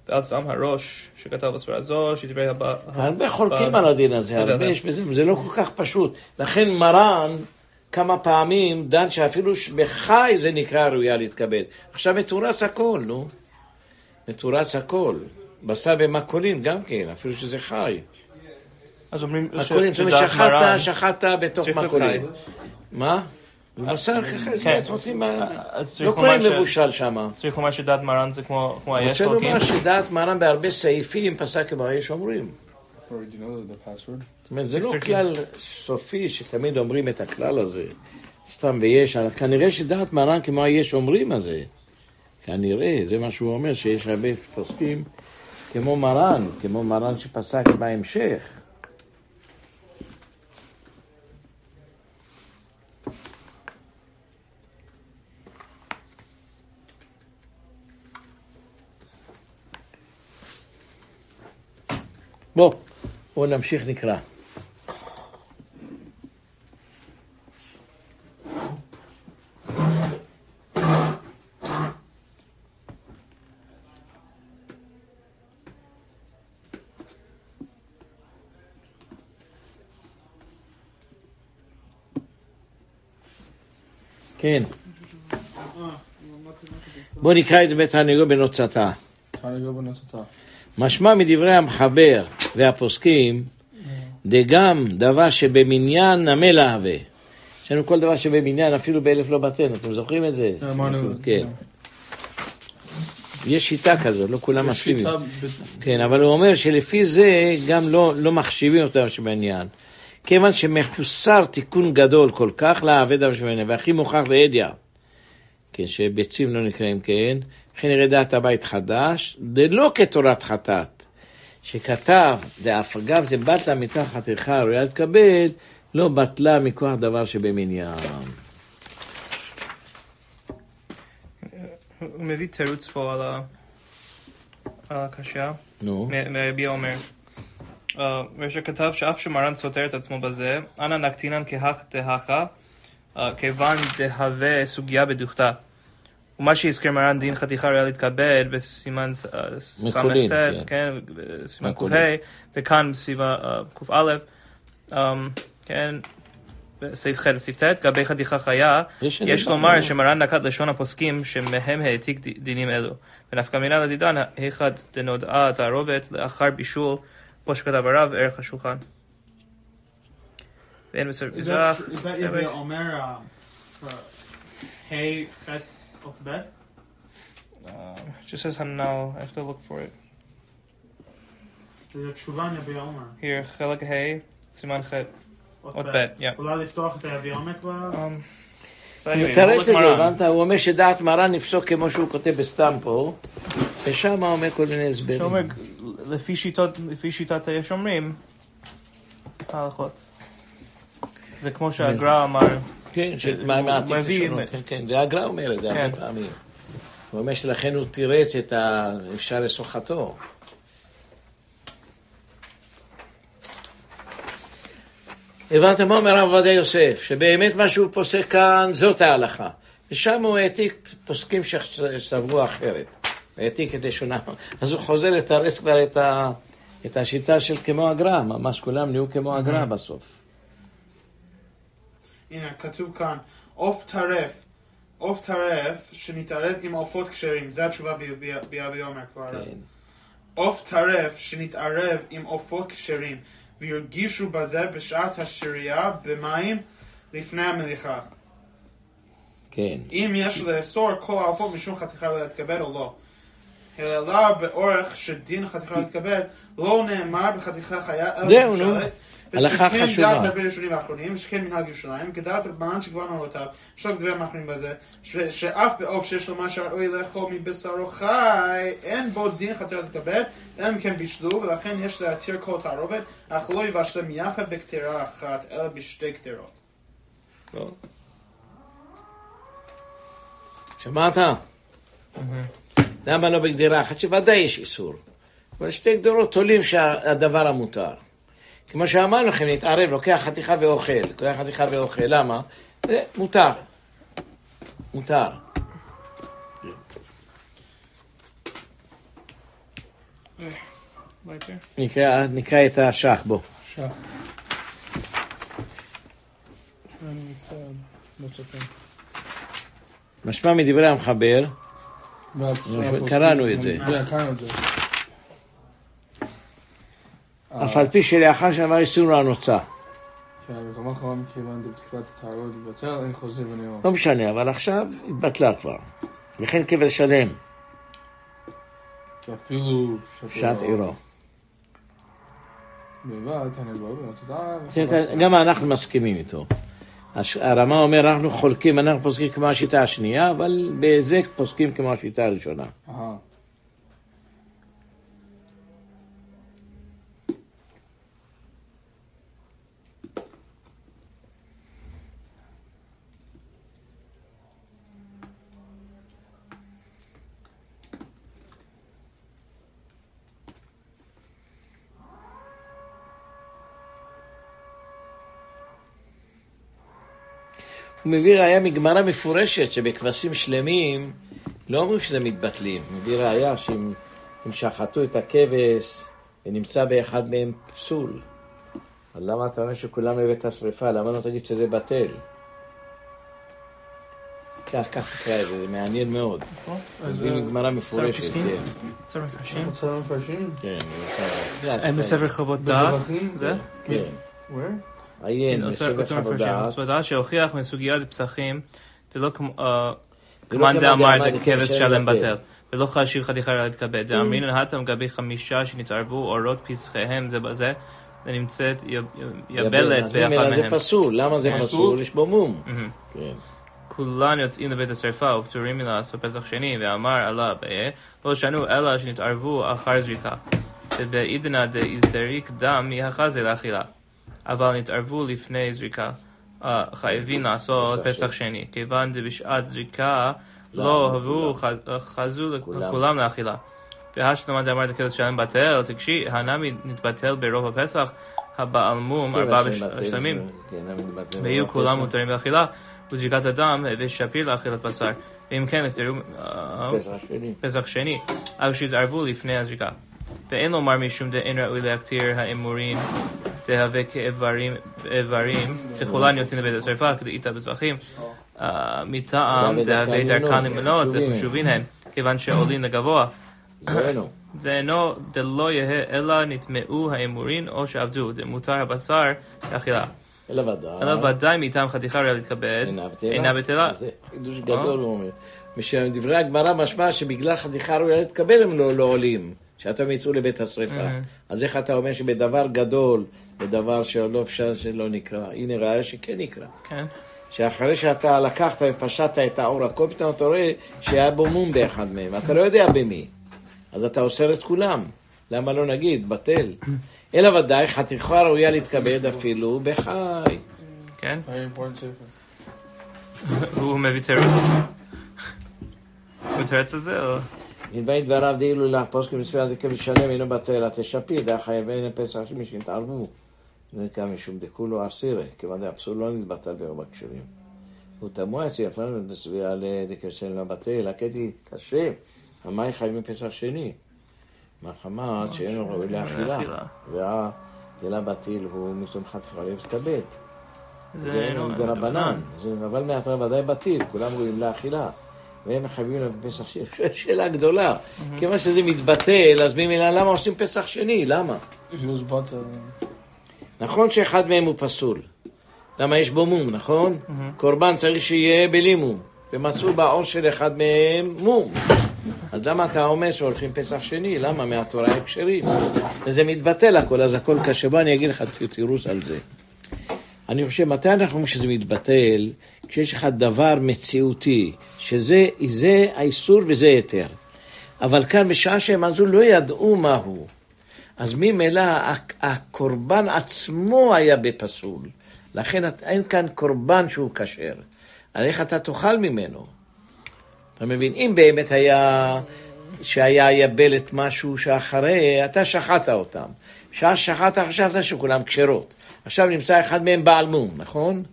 ועל צבאם הראש שכתב בספרה זו, שדברי הבא... הרבה חולקים על הדין הזה, הרבה יש בזה, זה לא כל כך פשוט. לכן מרן כמה פעמים דן שאפילו בחי זה נקרא ראויה להתכבד. עכשיו מתורץ הכל, נו. מתורץ הכל. בשר במקולין גם כן, אפילו שזה חי. אז אומרים מקולין, זאת אומרת, שחטת, שחטת בתוך מקולין. מה? בשר ככה, כן. אז לא קוראים מבושל שם. צריך לומר שדעת מרן זה כמו כמו היש רוצה חולקים. לומר שדעת מרן בהרבה סעיפים פסק כמו יש אומרים. Or do you know the password? זאת אומרת, זה לא 613. כלל סופי שתמיד אומרים את הכלל הזה. סתם ויש, כנראה שדעת מרן כמו היש אומרים הזה. כנראה, זה מה שהוא אומר, שיש הרבה פוסקים כמו מרן, כמו מרן שפסק בהמשך. בוא, בואו נמשיך נקרא. כן. בוא נקרא את בית הנגו בנוצתה. משמע מדברי המחבר והפוסקים, דגם דבר שבמניין נמה להווה. יש לנו כל דבר שבמניין, אפילו באלף לא בטן, אתם זוכרים את זה? אמרנו, כן. יש שיטה כזאת, לא כולם מסכימים. כן, אבל הוא אומר שלפי זה גם לא, לא מחשיבים אותם שבעניין. כיוון שמחוסר תיקון גדול כל כך לעבד שבעניין, והכי מוכח לאדיה, כן, שביצים לא נקראים כן, וכן יראה דעת הבית חדש, דלא כתורת חטאת, שכתב, דאף אגב זה בטלה מתחת חתיכה ראויה להתכבד, לא בטלה מכוח דבר שבמניין. הוא מביא תירוץ פה על ה- על הקשייה. נו, מ- מרבי אומר. אה, ושכתב שאף שמרן סותר את עצמו בזה, אנא נקטינן כהך דהכה, אה, כיוון דהווה סוגיה בדוכתה. ומה שהזכיר מרן דין חתיכה ראויה להתכבד בסימן אה, ס"ט, מקולין, כן. כן, בסימן. ק"ה, וכאן בסימן אה, ק"א, כן, בסעיף ח' וסעיף ט', גבי חתיכה חיה, יש לומר. שמרן נקט לשון הפוסקים שמהם העתיק דינים אלו. ונפקא מינה לדידן, היכד דנודעה התערובת לאחר בישול, פה שכתב הרב, ערך השולחן. ואין בסר Is that, מזרח, is that Yavia Omer uh, for Hey Chet of bed? just says hanal, I have to look for it. זה תשובה נביא עומר. here, חלק ה', סימן ח', עוד ב', yeah. אולי לפתוח את היביא עומר כבר? Um, but anyway, תראה we'll את זה, look Maran. הבנת? הוא אומר שדעת מרן נפסוק כמו שהוא כותב בסתם פה, ושם הוא אומר כל מיני הסברים. לפי שיטות, לפי שיטת היש אומרים, ההלכות. זה כמו שהגר"א אמר, כן, מביא- לשונות. כן, כן, זה הגר"א אומר את זה הרבה כן. פעמים. הוא אומר שלכן הוא תירץ את ה... אפשר לשוחתו. הבנת מה אומר הרב עובדיה יוסף? שבאמת מה שהוא פוסק כאן זאת ההלכה. ושם הוא העתיק פוסקים שסברו אחרת. העתיק את לשונם. אז הוא חוזר לתרץ כבר את, ה... את השיטה של כמו הגר"א, ממש כולם נהיו כמו הגר"א בסוף. הנה, כתוב כאן, עוף טרף, עוף טרף שנתערב עם עופות כשרים, זה התשובה ביבי עומר כבר. כן. עוף טרף שנתערב עם עופות כשרים, וירגישו בזה בשעת השרייה במים לפני המליחה. כן. אם יש לאסור כל העופות משום חתיכה לא להתכבד או לא. העלה באורך שדין חתיכה להתכבד, לא נאמר בחתיכה חיה אלא זהו, נו. בשלט, הלכה ושכן חשובה. דעת הרבה ראשונים ואחרונים, ושכן מנהג ירושלים, כדעת רבנן שכבר נורותיו, אפשר לדבר מאחרים בזה, שאף בעוף שיש לו מה שראוי לאכול מבשרו חי, אין בו דין חתיכה להתכבד, אלא אם כן בישלו, ולכן יש להתיר כל תערובת, אך לא יבשלם יחד בקטרה אחת, אלא בשתי קטרות. שמעת? למה לא בגדירה אחת? שוודאי יש איסור. אבל שתי גדורות תולים שהדבר המותר. כמו שאמרנו לכם, להתערב, לוקח חתיכה ואוכל. לוקח חתיכה ואוכל, למה? זה מותר. מותר. נקרא, נקרא את השח, בוא. שח. לא. משמע מדברי המחבר, קראנו את זה. כן, קראנו את זה. אף על פי שלאחר שעבר איסור הנוצה. כן. לא משנה, אבל עכשיו התבטלה כבר. וכן כבל שלם, אפילו שעת עירו. אומרת, גם אנחנו מסכימים איתו. הרמה אומר, אנחנו חולקים, אנחנו פוסקים כמו השיטה השנייה, אבל בזה פוסקים כמו השיטה הראשונה. הוא מביא ראיה מגמרא מפורשת שבכבשים שלמים לא אומרים שזה מתבטלים. הוא מביא ראיה שאם אם שחטו את הכבש ונמצא באחד מהם פסול, אז למה אתה אומר שכולם בבית השרפה? למה לא תגיד שזה בטל? כך, כך תקרא את זה, זה מעניין מאוד. אז מביא מגמרא מפורשת, פסקים? כן. בספר מפרשים? מצא מפרשים? כן, זה אין בספר חוות דעת? זה? כן. עיין, בספר חוות שהוכיח מסוגיית פסחים, זה לא. אה, לא כמאן דאמר דכבש שלם בטל. ולא חשיב חתיכה אלא להתכבד. דאמרינן הטם לגבי חמישה שנתערבו אורות פסחיהם זה בזה, ונמצאת יבלת באחד ממילא זה מהם. פסול, למה זה פסול? פסול? יש בו מום. מהמם. כן. כולן יוצאים לבית השרפה ופטורים מלעשות פסח שני, ואמר עלה באיה, לא שנו אלא שנתערבו אחר זריקה. ובעידנא דאיזדריק דם מהחזה לאכילה. אבל נתערבו לפני זריקה. אה, חייבים לעשות פסח שני, כיוון דבשעת זריקה לא. ח- חזו כולם. לכולם לאכילה. והשלמה דאמר דקל שלם בטל, תקשי, הנמי נתבטל ברוב הפסח, הבעל מום ארבעה כן, בטל, שלמים. כן, בפסח. כולם מותרים באכילה, וזריקת הדם הביא שפיר לאכילת בשר. ואם כן, נפטרו אה. פסח שני, אבל שהתערבו לפני הזריקה. ואין לומר משום דאין ראוי להקטיר האמורין תהווה כאיברים איברים, שכולן יוצאים לבית השרפה כדי איתה בזבחים, אה, מטעם דהווה דהווה דרכן למנות. וחשובים הן, כיוון שעולים לגבוה. זה אינו דלא יהא אלא נטמעו האמורין או שעבדו, דמותר הבשר לאכילה. אלא ודאי. אלא ודאי מטעם חתיכה ראויה להתכבד, אינה בטלה. זה חידוש גדול הוא אומר. משדברי הגמרא משמע שבגלל חתיכה ראויה להתקבל הם לא לא עולים. שאתם יצאו לבית השרפה. Mhm. אז איך אתה אומר שבדבר גדול, בדבר שלא אפשר שלא נקרא, הנה ראיה שכן נקרא. כן. שאחרי שאתה לקחת ופשטת את האור, הכל פתאום אתה רואה שהיה בו מום באחד מהם, אתה לא יודע במי. אז אתה אוסר את כולם. למה לא נגיד, בטל. אלא ודאי חתיכה ראויה להתכבד אפילו בחי. כן? Very important sefer. הוא מביא תירוץ? הוא תירוץ על זה או... נדמה דבריו דאילו לך פוסקים מצווה זה כאילו שלם אינו בטל, התשפי, דא חייבי פסח שמי שהתערבו. זה גם משום דכולו אסירי, כיוון דאפסול לא נתבטל ברוב הקשרים. הוא תמוה אצלי, אפילו דסביע לדקשן לא בטל, הקטי קשה, המים חייבים פסח שני. מחמת שאינו ראוי לאכילה. והדלה בטיל הוא משום חתיכה להתכבד. זה זה לא- דרבנן, זה- אבל מעטר ודאי בטיל, כולם ראויים לאכילה. והם מחייבים לנו בפסח שני. שואל שאלה גדולה. כיוון שזה מתבטל, אז ממילא למה עושים פסח שני? למה? Butter, נכון שאחד מהם הוא פסול. למה יש בו מום, נכון? קורבן צריך שיהיה בלי מום. ומצאו בעור של אחד מהם מום. אז למה אתה אומר שהולכים פסח שני? למה? מהתורה הם כשרים. וזה מתבטל הכל, אז הכל קשה. בוא אני אגיד לך תירוץ על זה. אני חושב, מתי אנחנו אומרים שזה מתבטל? כשיש לך דבר מציאותי, שזה זה האיסור וזה היתר. אבל כאן, בשעה שהם עזו, לא ידעו מהו. אז ממילא הק- הקורבן עצמו היה בפסול. לכן אין כאן קורבן שהוא כשר. אז איך אתה תאכל ממנו? אתה מבין? אם באמת היה, שהיה יבלת משהו שאחרי, אתה שחטת אותם. שעה שחטת חשבת שכולם כשרות. עכשיו נמצא אחד מהם בעל מום, נכון?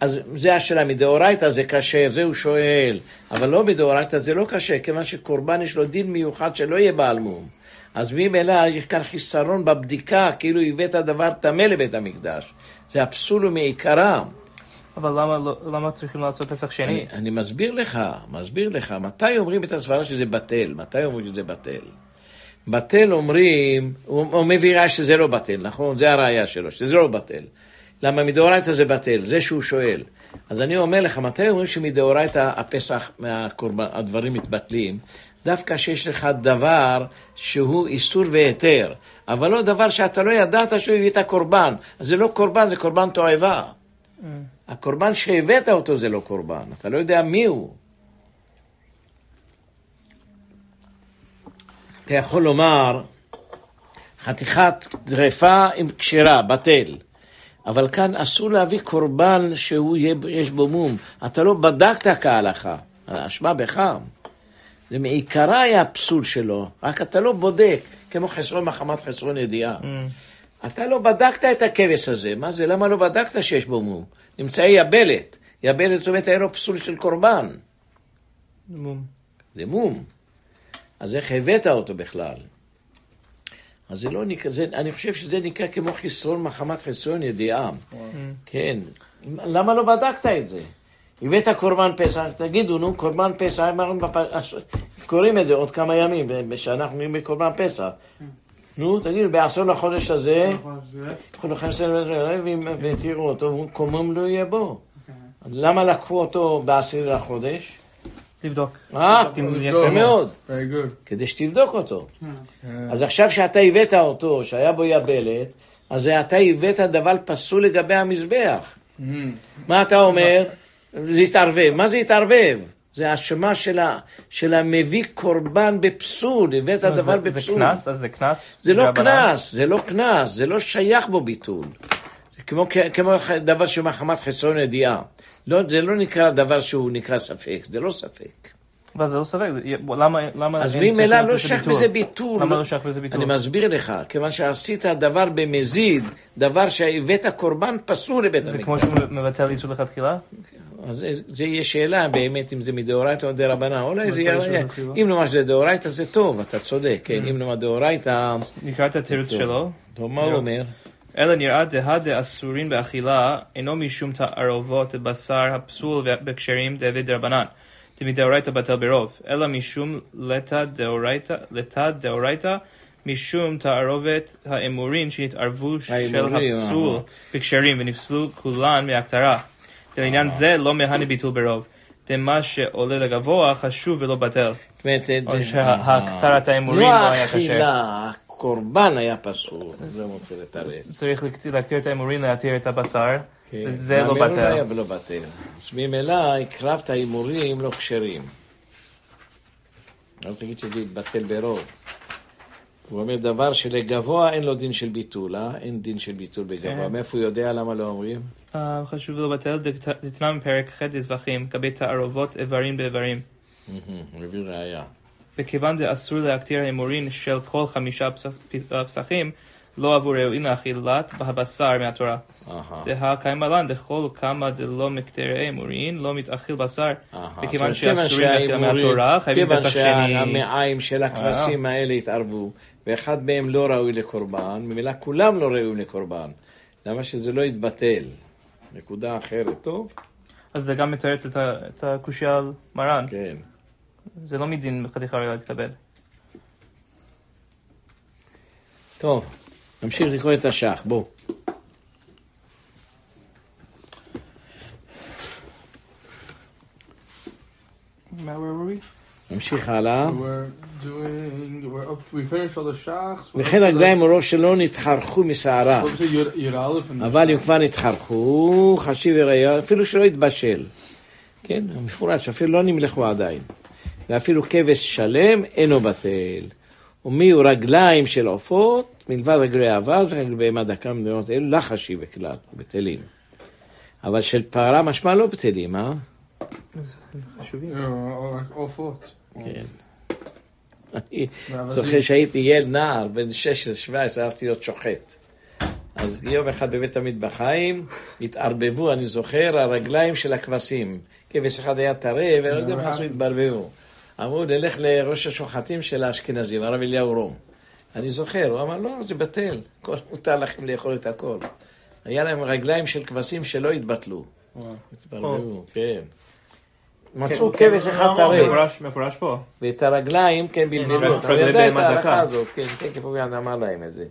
אז זה השאלה, מדאורייתא זה כשר, זה הוא שואל. אבל לא מדאורייתא זה לא קשה, כיוון שקורבן יש לו דין מיוחד שלא יהיה בעל מום. אז ממילא יש כאן חיסרון בבדיקה, כאילו הבאת דבר טמא לבית המקדש. זה הפסול מעיקרם. אבל למה לא- למה צריכים לעשות פסח שני? אני, אני מסביר לך, מסביר לך, מתי אומרים את הסברה שזה בטל? מתי אומרים שזה בטל? בטל אומרים, הוא, הוא מביא ראיה שזה לא בטל, נכון? זה הראייה שלו, שזה לא בטל. למה מדאורייתא זה בטל? זה שהוא שואל. אז אני אומר לך, מתי אומרים שמדאורייתא הפסח, מהקורבן, הדברים מתבטלים? דווקא שיש לך דבר שהוא איסור והיתר, אבל לא דבר שאתה לא ידעת שהוא הביא את הקורבן. אז זה לא קורבן, זה קורבן תועבה. הקורבן שהבאת אותו זה לא קורבן, אתה לא יודע מי הוא. אתה יכול לומר, חתיכת טרפה עם כשרה, בטל. אבל כאן אסור להביא קורבן שהוא יש בו מום. אתה לא בדקת כהלכה, האשמה בך. זה מעיקרה היה הפסול שלו, רק אתה לא בודק, כמו חסרון מחמת חסרון ידיעה. אתה לא בדקת את הכבש הזה, מה זה? למה לא בדקת שיש בו מום? נמצאי יבלת. יבלת זאת אומרת היה לו פסול של קורבן. מום. זה מום. אז איך הבאת אותו בכלל? אז זה לא נקרא, זה, אני חושב שזה נקרא כמו חסרון מחמת חסרון ידיעה. כן. למה לא בדקת את זה? הבאת קורבן פסח, תגידו, נו, קורבן פסח, קוראים את זה עוד כמה ימים, שאנחנו נראים בקורבן פסח. נו, תגידו, בעשור לחודש הזה, נכון, זה- קחו לכם סדר ותראו אותו, קומם לא יהיה בו. אז למה לקחו אותו בעשירי לחודש? לבדוק. אה, קומם. מאוד. כדי שתבדוק אותו. Yeah. אז עכשיו שאתה הבאת אותו, שהיה בו יבלת, אז אתה הבאת דבר פסול לגבי המזבח. Mm. מה אתה אומר? זה התערבב. מה זה התערבב? זה האשמה של, המביא קורבן בפסול, הבאת דבר זה- זה בפסול. קנס? אז זה קנס? זה לא? קנס, זה לא קנס, זה לא שייך בו ביטול. זה כמו, כמו דבר שהוא מחמת חסרון ידיעה. לא, זה לא נקרא דבר שהוא נקרא ספק, זה לא ספק. אבל זה לא ספק, זה- למה למה אז ממילא לא שייך? בזה ביטול. למה לא שייך בזה ביטול? אני מסביר לך, כיוון שעשית דבר במזיד, דבר שהבאת קורבן פסול לבית זה המקדש. כמו שהוא מבטל איסור לכתחילה? אז זה- זה יהיה שאלה באמת אם זה מדאורייתא או דרבנן. אולי זה יהיה? אם נאמר שזה דאורייתא זה טוב, אתה צודק, כן, Mm. אם נאמר דאורייתא, נקרא את התירוץ. שלו. טוב, מה הוא אומר? אלא נראה דהא דאסורין באכילה, אינו משום תערובות בשר הפסול בקשרים דאבי דרבנן. דמדאורייתא בטל ברוב, אלא משום לתא דאורייתא, משום תערובת האמורין שהתערבו של האמורים, הפסול אהה. בקשרים ונפסלו כולן מהכתרה. לעניין זה לא מהני ביטול ברוב. דמה שעולה לגבוה חשוב ולא בטל. זאת אומרת, זה- או שהקטרת ההימורים לא לא היה קשה. הקורבן היה פסול, זה רוצה לתרץ. צריך להקטיר- את ההימורים, להתיר את הבשר, כן. זה לא לא בטל. היה ולא בטל. אז ממילא הקרבת ההימורים לא כשרים. לא תגיד שזה יתבטל ברוב. הוא אומר דבר שלגבוה אין לו דין של ביטול, אה? אין דין של ביטול בגבוה. כן. מאיפה הוא יודע למה לא אומרים? אה, חשוב ולא בטל, דתנן בפרק ח' דזבחים, לגבי תערובות איברים באיברים. הוא וכיוון דאסור להקטיר ההימורים של כל חמישה אה, פסחים, לא עבור ראויים לאכילת הבשר מהתורה. דהה קיימא לן דכל כמה דלא מקטרי הימורים, לא מתאכיל בשר. אומרת, שאסורים להקטיר מהתורה, חייבים כיוון פסח שני. אה. שהמעיים של הכבשים האלה התערבו, ואחד מהם לא ראוי לקורבן, ממילא כולם לא ראויים לקורבן. למה שזה לא יתבטל? נקודה אחרת, טוב? אז זה גם מתרץ את הקושייה על מרן. כן. זה לא מדין חתיכה ראויה להתקבל. טוב, נמשיך לקרוא את השח, בוא. Where were we? נמשיך הלאה. וכן רגליים שלו it, Yud Yud Aleph and אבל אם כבר נתחרחו, חשיב וראייה, אפילו שלא יתבשל. כן, מפורש, אפילו לא נמלכו עדיין. ואפילו כבש שלם אינו בטל. ומי הוא רגליים של עופות, מלבד רגלי אבז ורגלי בהמה דקה ממדינות אלו, לא חשיב בכלל, בטלים. אבל של פרה משמע לא בטלים, אה? חשובים. Like עופות. כן. אני זוכר שהייתי ילד נער, בן 16-17, אהבתי להיות שוחט. אז יום אחד בבית המטבחיים התערבבו, אני זוכר, הרגליים של הכבשים. כבש אחד היה טרי, ולא יודע מה עשו, התברבבו. אמרו, נלך לראש השוחטים של האשכנזים, הרב אליהו רום. אני זוכר, הוא אמר, לא, זה בטל, כל- מותר לכם לאכול את הכל. היה להם רגליים של כבשים שלא התבטלו. התברבבו, כן. מצאו כבש אחד טרי. מפורש- פה. ואת הרגליים, כן, בלבלו. רגלי אתה יודע את ההלכה. הזאת, כן, תקף אוריאן אמר להם את זה.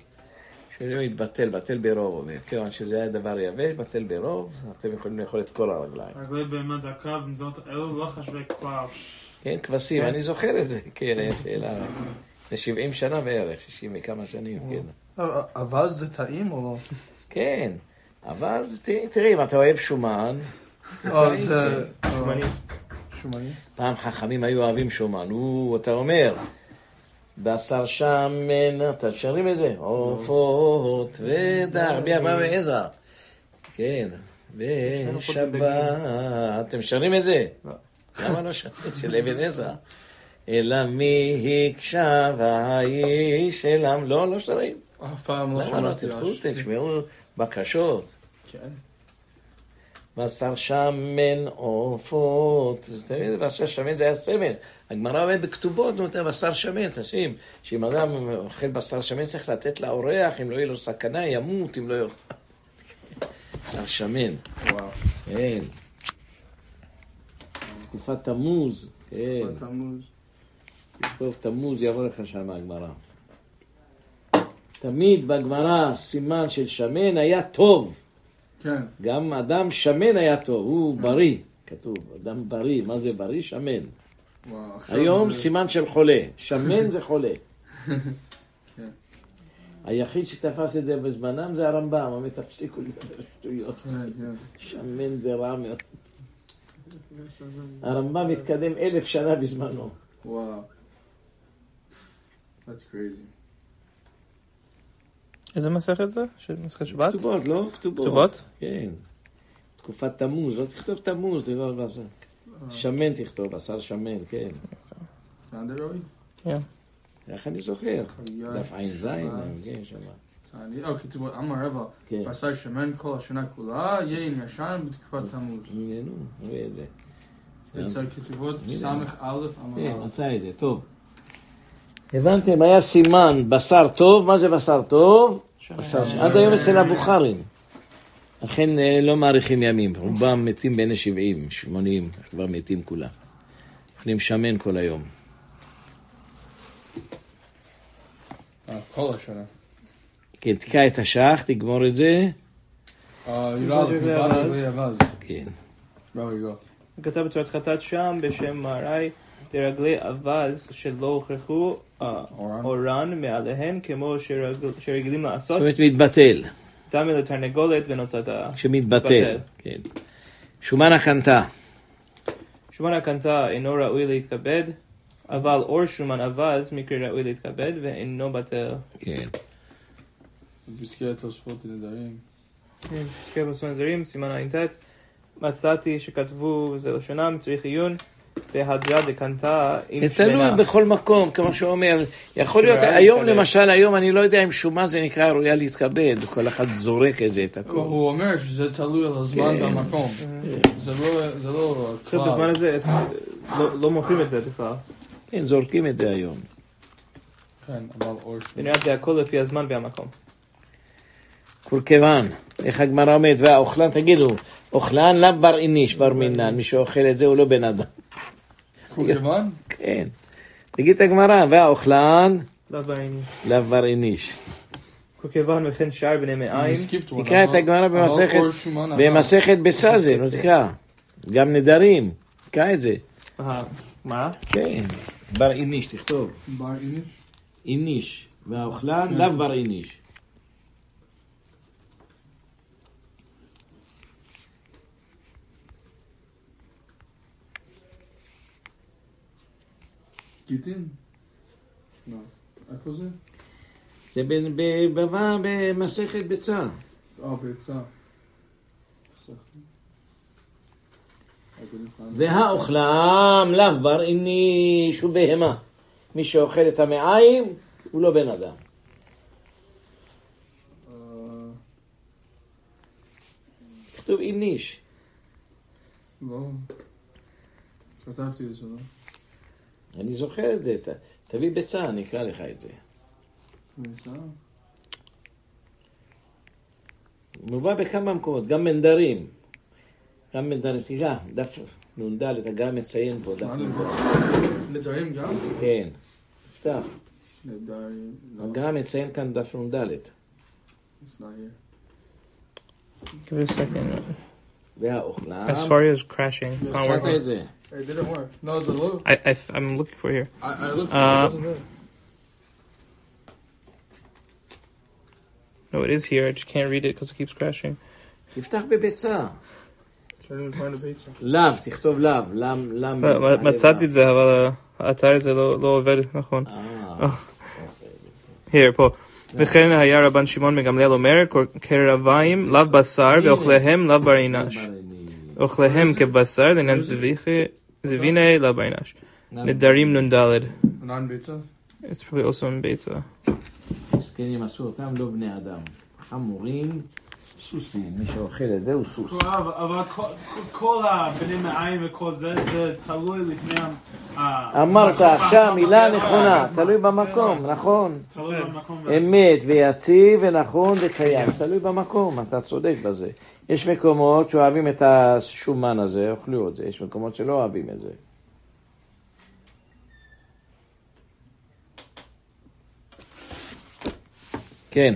שלא יתבטל, בטל ברוב, הוא אומר. כיוון שזה היה דבר יבש, בטל ברוב, אתם יכולים לאכול את כל הרגליים. רגלי בהמה דקה במדינות אלו לא חשובי כלל. כן, כבשים, אני זוכר את זה, כן, היה שאלה. לפני 70 שנה בערך, 60 וכמה שנים, כן. אה, אבל זה טעים או... כן, אבל ת- תראי, אם אתה אוהב שומן, או זה... שומני. שומני? פעם חכמים היו אוהבים שומן. הוא, אתה אומר, בשר שמן, אתה שרים את זה? עופות ודח, רבי אברהם ועזרא. כן, בשבת. אתם שרים את זה? למה לא שרים? של אבן עזרא. אלא מי הקשב האיש אליו, לא, לא שרים. אף פעם לא למה לא שמעתי. על ש- תשמעו בקשות. כן. בשר שמן עופות, בשר שמן זה היה סמל. הגמרא אומרת בכתובות, נו, אתה בשר שמן, תשים, שאם אדם אוכל בשר שמן צריך לתת לאורח, אם לא יהיה לו סכנה, ימות, אם לא יאכל. בשר שמן, וואו. כן. תקופת תמוז, כן. בתמוז. טוב, תמוז יבוא לך שם הגמרא. תמיד בגמרא סימן של שמן היה טוב. כן. גם אדם שמן היה טוב, הוא בריא, כתוב, אדם בריא, מה זה בריא? שמן. וואו. היום זה- סימן של חולה, שמן זה חולה. כן. היחיד שתפס את זה בזמנם זה הרמב"ם, אומר תפסיקו לדבר שטויות, כן, כן. שמן זה רע מאוד. הרמב"ם התקדם אלף שנה בזמנו. וואו. That's crazy. איזה מסכת זה? של מסכת שבת? כתובות, לא? כתובות. כתובות? כן. תקופת תמוז, לא תכתוב תמוז, זה לא בשר. שמן תכתוב, בשר שמן, כן. Already? איך אני זוכר? דף ע"ז, כן, שם. אני, אוקיי, תראו, אמר רבא, כן. בשר שמן כל השנה כולה, יין ישן בתקופת תמוז. נו, את זה. אצל כתובות אמר כן, את זה, טוב. הבנתם, היה סימן בשר טוב, מה זה בשר טוב? בשר עד היום אצל הבוכרים. לכן אה, לא מאריכים ימים, רובם מתים בין ה-70, 80, כבר מתים כולם. אוכלים שמן כל היום. אה, כל השנה. כן, תקע את השח, תגמור את זה. אה. כן. Go. כתב בצורת חטאת שם בשם מהרי דרגלי אווז שלא הוכרחו אה, אורן. מעליהן כמו שרגילים זאת לעשות, אומרת מתבטל, דמי לתרנגולת ונוצת שמתבטל, כן. שומן הקנתה, שומן הקנתה אינו ראוי להתכבד, אבל אור שומן אווז מקרה ראוי להתכבד ואינו בטל. כן. פסקי התוספות נדרים. כן, בסוף נדרים, סימן ע"ט, מצאתי שכתבו זה לשונם, צריך עיון, והדרה דקנתה עם זה תלוי שמנה. בכל מקום, כמו שאומר, יכול להיות, היום. למשל, היום אני לא יודע אם שומן זה נקרא ראויה להתכבד, כל אחד זורק את זה, את הכל. הוא אומר שזה תלוי על הזמן כן. והמקום. זה לא- זה לא עכשיו כלל. בזמן הזה לא- לא מוכרים את זה בכלל. כן, זורקים את זה היום. כן, אבל אור זה. נראה זה הכל לפי הזמן והמקום. קורקבן, איך הגמרא אומרת, והאוכלן, תגידו, אוכלן לאו בר איניש, בר מינן, מי שאוכל את זה הוא לא בן אדם. קורקבן? כן. תגיד את הגמרא, והאוכלן לא. לאו בר איניש. כוכבן וכן שאר בני one, תקרא את הגמרא במסכת- אור שומן אבל- במסכת ביצה זה, נו תקרא. גם נדרים, תקרא את זה. אה, מה? כן, בר איניש, תכתוב. בר איניש? איניש, והאוכלן לאו בר איניש. גיטין? לא. איפה זה? זה ב- ב- בבא במסכת ביצה. אה, ביצה. והאוכלם לאו בר איניש הוא בהמה. מי שאוכל את המעיים הוא לא בן אדם. אה, כתוב איניש. לא. כתבתי את זה, לא? אני זוכר את זה. ת- תביא ביצה, אני אקרא לך את זה. ביצה? מובא בכמה מקומות, גם בנדרים. גם בנדרים, תקרא, דף נ"ד, אתה גם מציין פה, דף מה נ"ד. נדרים גם? כן, פתח. נדרים. לא. הגר"א מציין כאן דף נ"ד. It's not here. Give it a second. והאוכלם. As far as crashing, it's not מצאת working. את זה. It didn't work. No, the look. I, I, I'm looking for here. I, I looked. Uh, it wasn't there. No, it is here. I just can't read it because it keeps crashing. תפתח בביצה. Trying to find a pizza. לאו, תכתוב לאו. למ, למ. Uh, מצאתי את זה, אבל uh, האתר הזה לא לא עובד נכון. אה, Here, פה. וכן היה רבן שמעון מגמליאל אומר, קרביים לאו בשר ואוכליהם לאו בר אינש. אוכליהם כבשר לעניין זביחי- זביני לאו בר אינש. נדרים נ"ד. It's probably also in ביצה. מסכנים עשו אותם לא בני אדם. חמורים, סוסים. מי שאוכל את זה הוא סוס. אבל כל- הבני מעיים וכל זה, זה תלוי לפני ה... אמרת עכשיו מילה נכונה. תלוי במקום, נכון. תלוי במקום. אמת ויציב ונכון וקיים, תלוי במקום, אתה צודק בזה. יש מקומות שאוהבים את השומן הזה, אוכלו את זה, יש מקומות שלא אוהבים את זה. כן.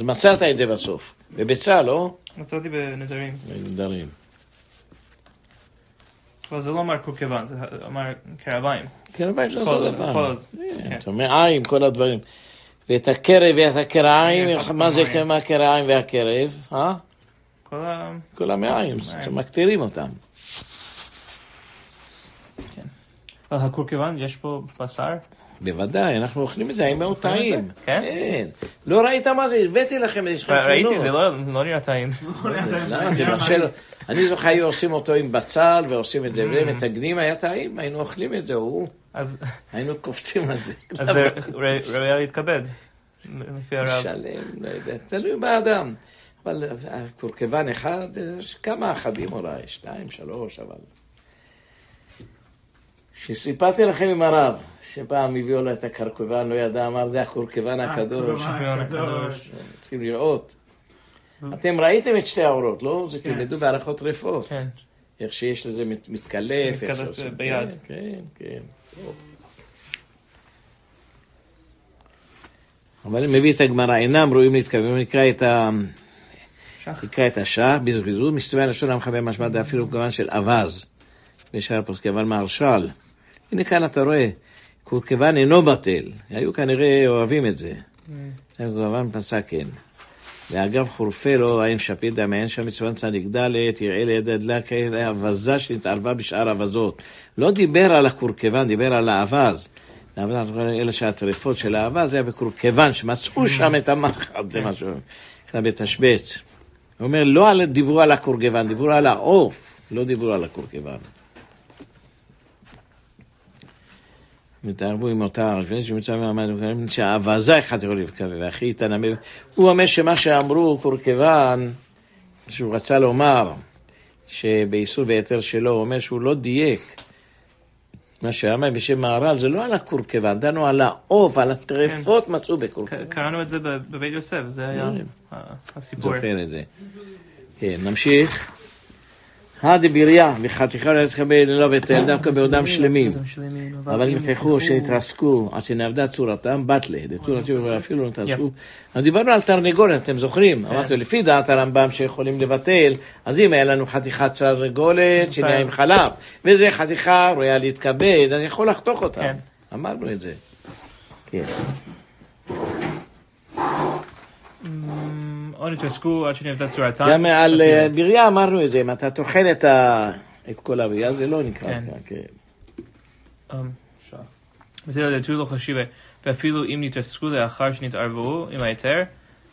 אז מצאת את זה בסוף. בביצה, לא? מצאתי בנדרים. נדרים. אבל זה לא אמר קורקבן, זה אמר קרביים. כן, לא כל- אותו דבר. כן, כן. אתה מעיים, כל הדברים. ואת הקרב ואת הקרעיים, כן, מה זה. מה הקרעיים והקרב? אה? כל המעיים, אתם מקטירים אותם. אבל הקורקבן, יש פה בשר? בוודאי, אנחנו אוכלים את זה, היה מאוד טעים. כן? כן. לא ראית מה זה? הבאתי לכם, יש לך תמונות. ראיתי, זה לא לא נראה טעים. בשל... אני זוכר, היו עושים אותו עם בצל, ועושים את זה, ומתגנים, היה טעים, היינו אוכלים את זה, הוא- אז היינו קופצים על זה. אז זה ר- ראוי להתכבד. לפי הרב. שלם, לא יודע, תלוי באדם. אבל הקורקבן אחד, יש כמה אחדים אולי, שתיים, שלוש, אבל... כשסיפרתי לכם עם הרב, שפעם הביאו לו את הקורקבן, לא ידע, אמר, זה הקורקבן הקדוש. הקורבן הקדוש. צריכים לראות. אתם ראיתם את שתי האורות, לא? זה כן. תלמדו בהלכות רפות. כן. איך שיש לזה מת- מתקלף, איך מתקלף שעושים. ביד. כן, כן. אבל אני מביא את הגמרא, אינם ראויים להתכוון, נקרא את ה... שח. נקרא את השח, בזריזות, מסתובב לשון עמך במשמע דאפילו כמובן של אווז, בשאר הפוסקים, אבל מהרשל. הנה כאן אתה רואה, קורקבן אינו בטל, היו כנראה אוהבים את זה. קורקבן פסק כן. ואגב חורפה לו, האם שפיט דמיין שם מצוון צדיק ד', יראה ליד הדלה כאלה אווזה שנתערבה בשאר אווזות. לא דיבר על הקורקבן, דיבר על. האווז, אלה שהטרפות של האווז, זה היה בקורקבן, שמצאו שם את המחט, זה משהו, זה בתשבץ. הוא אומר, לא דיברו על הקורקבן, דיברו על העוף, לא דיברו על הקורקבן. מתערבו עם אותה הרשב"ן שמצא מעמד שהאווזה אחד יכול לבקווה, והכי איתן הוא אומר שמה שאמרו קורקבן, שהוא רצה לומר שבאיסור והיתר שלו, הוא אומר שהוא לא דייק. מה שאמר בשם מהר"ל זה לא על הקורקבן, דנו על העוף, על הטרפות מצאו בקורקבן. קראנו את זה בבית יוסף, זה היה כן. הסיפור. זוכר את זה. כן, נמשיך. הדביריה, בחתיכה לא תקבל ללא בטל, דווקא בעודם שלמים. אבל אם יפתחו שנתרסקו עד שנאבדה צורתם, בטלה, דתורתי ואפילו נתרסקו. אז דיברנו על תרנגולת, אתם זוכרים? אמרתי, לפי דעת הרמב"ם שיכולים לבטל, אז אם היה לנו חתיכת תרנגולת שנהיה עם חלב, וזה חתיכה ראויה להתכבד, אני יכול לחתוך אותה. כן. אמרנו את זה. כן. או נתרסקו עד שנבדה צורתם. גם על אה, בירייה אמרנו את זה, אם אתה טוחן את כל הבירייה, זה לא נקרא כן. ככה, כן. אמ, דתו לא חשיבה, ואפילו אם נתרסקו לאחר שנתערבו עם ההיתר,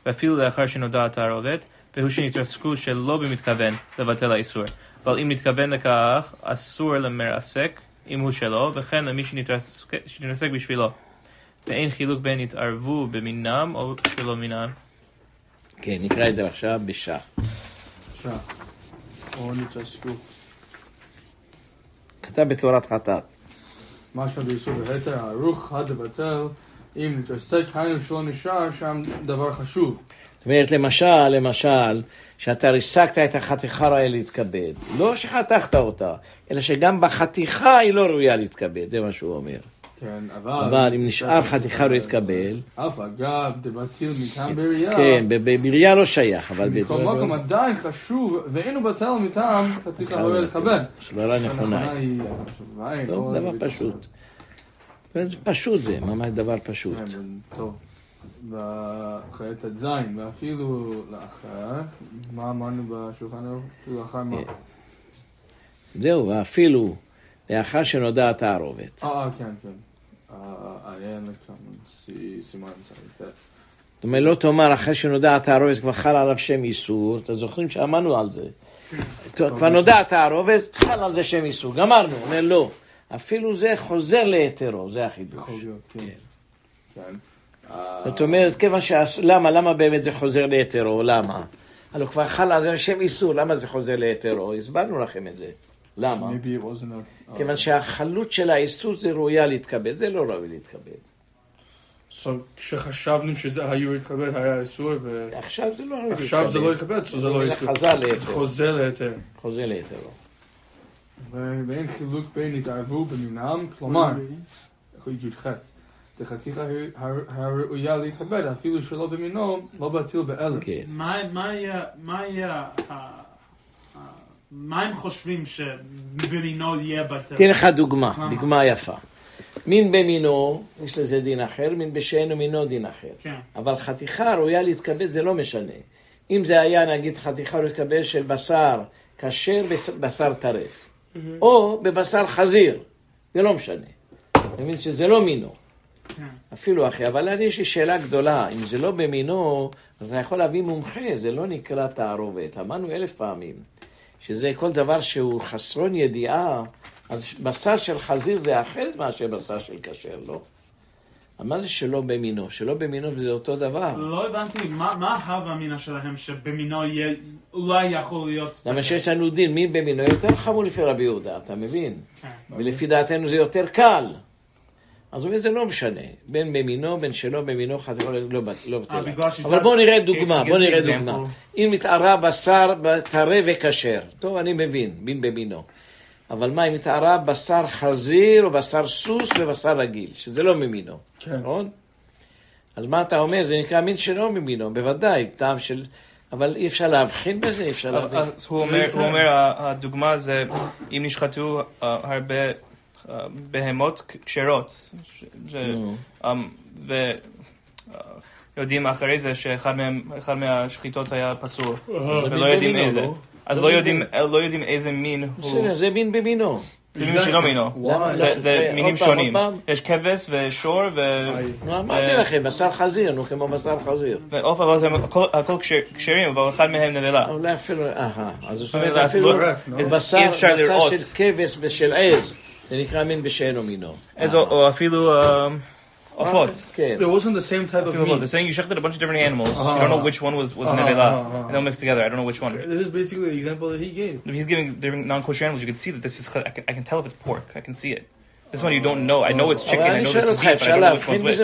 ואפילו לאחר שנודע התערובת, והוא שנתרסקו שלא במתכוון לבטל האיסור. אבל אם נתכוון לכך, אסור למרסק, אם הוא שלו, וכן למי שנתרסק בשבילו. ואין חילוק בין התערבו במינם או שלא מינם. כן, נקרא את זה עכשיו. או נתעסקו. כתב בתורת חטאת. מה שבאיסור והתר הערוך הדבטל, אם נתעסק היינו שלא נשאר שם דבר חשוב. זאת אומרת, למשל, למשל, שאתה ריסקת את החתיכה ראויה להתכבד. לא שחתכת אותה, אלא שגם בחתיכה היא לא ראויה להתכבד, זה מה שהוא אומר. כן, אבל... אבל אם נשאר חתיכה לא יתקבל, אף אגב, דבטיל מטעם בראייה. כן, בבריאה לא שייך, אבל מכל מקום עדיין חשוב, ואינו בטל מטעם חתיכה לא לכבד. סברה נכונה. היא חשובה, היא לא, דבר פשוט. פשוט זה, ממש דבר פשוט. כן, טוב. ואחרי ט"ז, ואפילו לאחר, מה אמרנו בשולחן ערוך? אפילו לאחר מה? זהו, ואפילו לאחר שנודע התערובת. אה, אה, כן, כן. זאת אומרת, לא תאמר אחרי שנודע התערובת כבר חל עליו שם איסור, אתם זוכרים שאמרנו על זה. כבר נודע התערובת, חל על זה שם איסור, גמרנו, אומר לא. אפילו זה חוזר להיתרו, זה החידוש. כן. כן. זאת אומרת, כיוון ש... למה, למה באמת זה חוזר להיתרו? למה? הלוא כבר חל על זה שם איסור, למה זה חוזר להיתרו? הסברנו לכם את זה. למה? a- כיוון שהחלות של האיסור זה ראויה להתכבד, זה לא ראוי להתכבד. So, כשחשבנו שזה היו להתכבד היה איסור, עכשיו זה לא ראוי להתכבד. ועכשיו זה לא להתכבד, so זה לא איסור. זה. חוזר להיתר. חוזר להיתר. ואין חילוק בין התערבו במינם, כלומר, י"ח, דחתיכה הראויה להתכבד, אפילו שלא במינו, לא בטיל באלף. כן. מה מה יהיה, מה הם חושבים שבמינו יהיה בטל? תן לך דוגמה, למה? דוגמה יפה. מין במינו, יש לזה דין אחר, מין בשאינו מינו דין אחר. כן. אבל חתיכה ראויה להתכבד זה לא משנה. אם זה היה נגיד חתיכה ראויה להתכבד של בשר כשר בבשר טרף, או בבשר חזיר, זה לא משנה. אתה מבין שזה לא מינו. כן. אפילו אחי, אבל אני יש לי שאלה גדולה, אם זה לא במינו, אז אני יכול להביא מומחה, זה לא נקרא תערובת. אמרנו אלף פעמים, שזה כל דבר שהוא חסרון ידיעה, אז בשר של חזיר זה אחרת מאשר בשר של כשר, לא? מה זה שלא במינו? שלא במינו זה אותו דבר. לא הבנתי, מה מה ההווה אמינא שלהם שבמינו יהיה, אולי יכול להיות... למה שיש לנו דין, מי במינו יותר חמור לפי רבי יהודה, אתה מבין? כן. ולפי דעתנו זה יותר קל. אז הוא אומר, זה לא משנה, בין במינו, בין שלא במינו, חתיכה לא, לא, לא בטלה. אה, אבל בואו נראה דוגמה, בואו נראה. דוגמה. אם מתערה בשר טרי וכשר, טוב, אני מבין, בין במינו. אבל מה, אם מתערה בשר חזיר או בשר סוס ובשר רגיל, שזה לא ממינו, כן. נכון? אז מה אתה אומר? זה נקרא מין שלא ממינו, בוודאי, טעם של... אבל אי אפשר להבחין בזה, אי אפשר להבחין. אז הוא אומר, הדוגמה זה אם נשחטו אה, הרבה בהמות כשרות, ש- נו. אמ, ויודעים אחרי זה שאחד מהם- אחד מהשחיטות היה פסול, ולא יודעים איזה. לא? אז לא יודעים- לא יודעים איזה מין הוא. בסדר, זה מין במינו. זה מין שלא מינו. זה- מינים שונים. יש כבש ושור ו... אמרתי אה. לכם, בשר חזיר, נו, כמו בשר חזיר. ועוף, אבל זה הכל- הכל כשר- כשרים, אבל אחד מהם נבלה. אולי אפילו, אהה, אז זאת אומרת, זה אפילו. בשר. של כבש ושל עז, זה נקרא מין בשאינו מינו. איזו, או אפילו אה, עופות. כן. It wasn't the same type of People, look, meat. they're saying you shechted a bunch of different animals. Uh-huh. You don't know which one was, was Uh-huh, nevela. uh-huh, uh-huh. And they'll mix together. I don't know which one. This is basically the example that he gave. If he's giving different non-kosher animals, you can see that this is. I can, I can tell if it's pork. I can see it. This one you don't know. I know it's chicken. אבל I אני know שואל this is אותך, beef, but I אפשר don't know which להבחין one's which.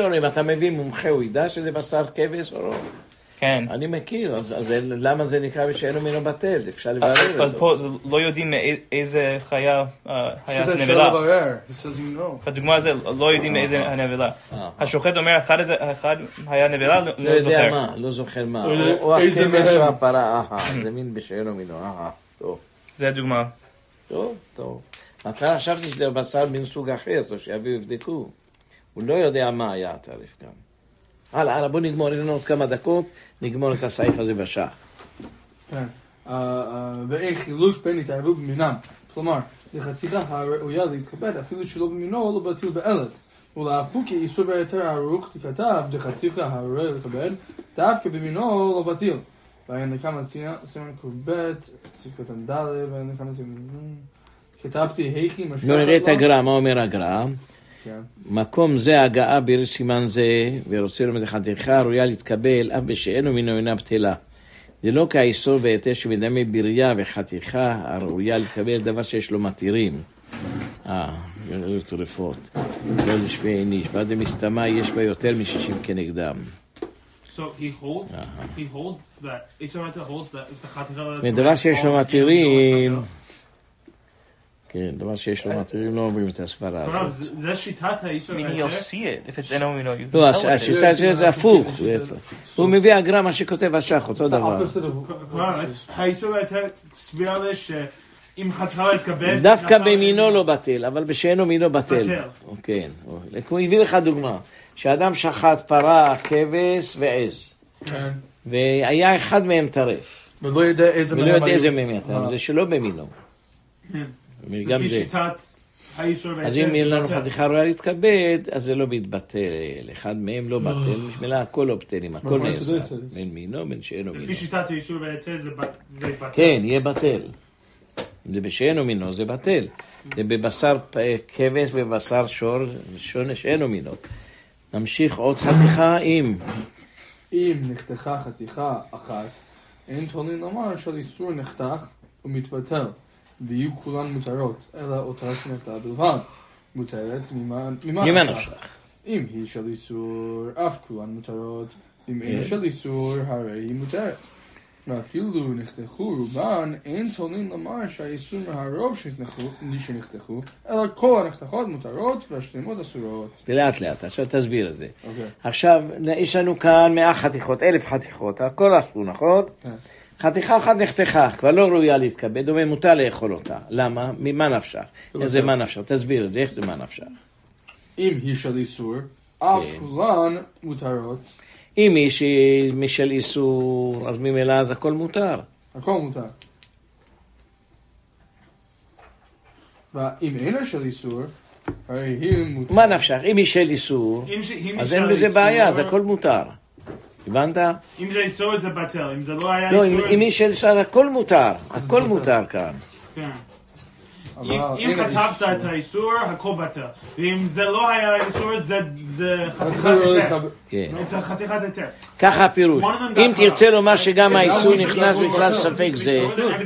לא? אתה לא? כן. אני מכיר, אז אז זה- למה זה נקרא בשאינו מינו בטל? אפשר לברר אז את זה. פה זה לא יודעים איזה חיה אה, She היה נבלה. בדוגמה הזו לא יודעים מאיזה הנבלה. אה. השוחט אומר אחד היה נבלה, לא- לא לא יודע זוכר. מה, לא זוכר מה. או איזה הכבש מהם. או הפרה, אהה, זה מין בשאינו מינו, אהה. טוב, זה הדוגמה. טוב, טוב. בהתחלה חשבתי שזה בשר מן סוג אחר, טוב שיביאו יבדקו. הוא לא יודע מה היה התעריף גם. הלאה, הלאה, בוא נגמור, יש לנו עוד כמה דקות, נגמור את הסעיף הזה בשח. כן. אה, אה, ואין חילוק בין התערבות במינם. כלומר, לחציכה הראויה להתכבד אפילו שלא במינו לא בטיל באלף. ולהפוך כי איסור בהיתר ערוך תכתב דחציכה הראויה להתכבד דווקא במינו לא בטיל. ואין לכמה סימן ק"ב, קטן ד', ואין לכמה סימן... כתבתי היכי משכחת בוא נראה את לו. הגר"א, מה אומר הגר"א? כן. מקום זה הגעה ביר סימן זה, ורוצה לומר חתיכה ראויה להתקבל, אף בשאינו מינו אינה בטלה. זה לא כאיסור בהיתר שמדמה בריה וחתיכה הראויה להתקבל דבר שיש לו מתירים. אה, לא טרפות. לא עין איש. ועד המסתמה יש בה יותר משישים כנגדם. So he holds, he כן, דבר שיש לו מתירים לא אומרים את הסברה הזאת. זה שיטת it if it's enemy, you לא, it is. השיטה של זה הפוך. הוא מביא הגר"א מה שכותב השח, אותו דבר. of... האיסור היותר סבירה שאם חתיכה יתקבל... דווקא נפל- במינו לא בטל, אבל בשאינו מינו בטל. בטל. כן. הוא הביא לך דוגמה, שאדם שחט פרה, כבש ועז, כן. והיה אחד מהם טרף, ולא יודע איזה ולא מהם יודע היו. איזה מהם יתר, אה. זה שלא במינו. גם לפי זה. שיטת אז אם יהיה לנו חתיכה ראויה להתכבד, אז זה לא מתבטל, אחד מהם לא בטל, בשבילה הכל לא בטלים, הכל to נעשה, בין מינו בין שאינו מינו. לפי שיטת האיסור והיתר זה בטל. כן, יהיה בטל. אם זה בשאינו מינו, זה בטל. זה בבשר כבש ובשר שור, שונה שאינו מינו. נמשיך עוד חתיכה עם. אם נחתכה חתיכה אחת, אין תולין לומר שהאיסור נחתך ומתבטל, ויהיו כולן מותרות, אלא אותה שנחתה בלבד. מותרת ממה נפשך? אם היא של איסור, אף כולן מותרות, אם אין כן. של איסור, הרי היא מותרת. ואפילו נחתכו רובן, אין תולין לומר שהאיסור מהרוב שנחתכו, אלא כל הנחתכות מותרות והשלמות אסורות. לאט לאט, עכשיו תסביר את זה. אוקיי. עכשיו, יש לנו כאן מאה חתיכות, אלף חתיכות, הכל אסור, נכון? כן. חתיכה אחת נחתכה, כבר לא ראויה להתכבד, אומר מותר לאכול אותה. למה? ממה נפשך? איזה מה נפשך? תסביר את זה, איך זה מה נפשך? אם היא של איסור, אף כן. כולן מותרות, אם היא משל איסור, אז ממילא אז הכל מותר. הכל מותר. ואם אינה של איסור, הרי היא מותרת. מה נפשך? אם היא של איסור, אז אין בזה בעיה, אז הכל מותר. הבנת? אם זה איסור זה בטל, אם זה לא היה לא, איסור... אם אם היא של איסור, הכל מותר. הכל מותר כאן. כן. אם כתבת. את האיסור, הכל בטל. ואם זה לא היה איסור, זה זה חתיכת לא היתר. כן. זה חתיכת היתר. ככה הפירוש. אם תרצה. לומר שגם If האיסור נכנס the בכלל ספק זה,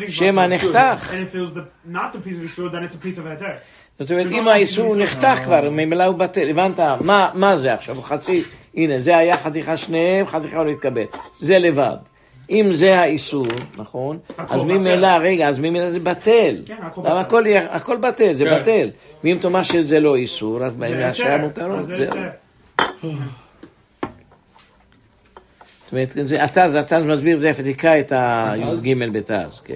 שמא. נחתך. And if it was the, not the piece of isur's, then it's a piece of היתר. זאת אומרת, אם האיסור נחתך כבר, ממילא הוא בטל. הבנת? מה- מה זה עכשיו? חצי, הנה, זה היה חתיכה שניהם, חתיכה לא התקבל. זה לבד. אם זה האיסור, נכון? אז. ממילא, רגע, אז ממילא זה בטל. כן, הכל בטל. הכל בטל, זה כן. בטל. ואם תאמר שזה לא איסור, אז מהשעה היתר. מותרות. זה. היתר. זאת אומרת, זה התז, התז מסביר זה תקרא את הי"ג בתז, כן.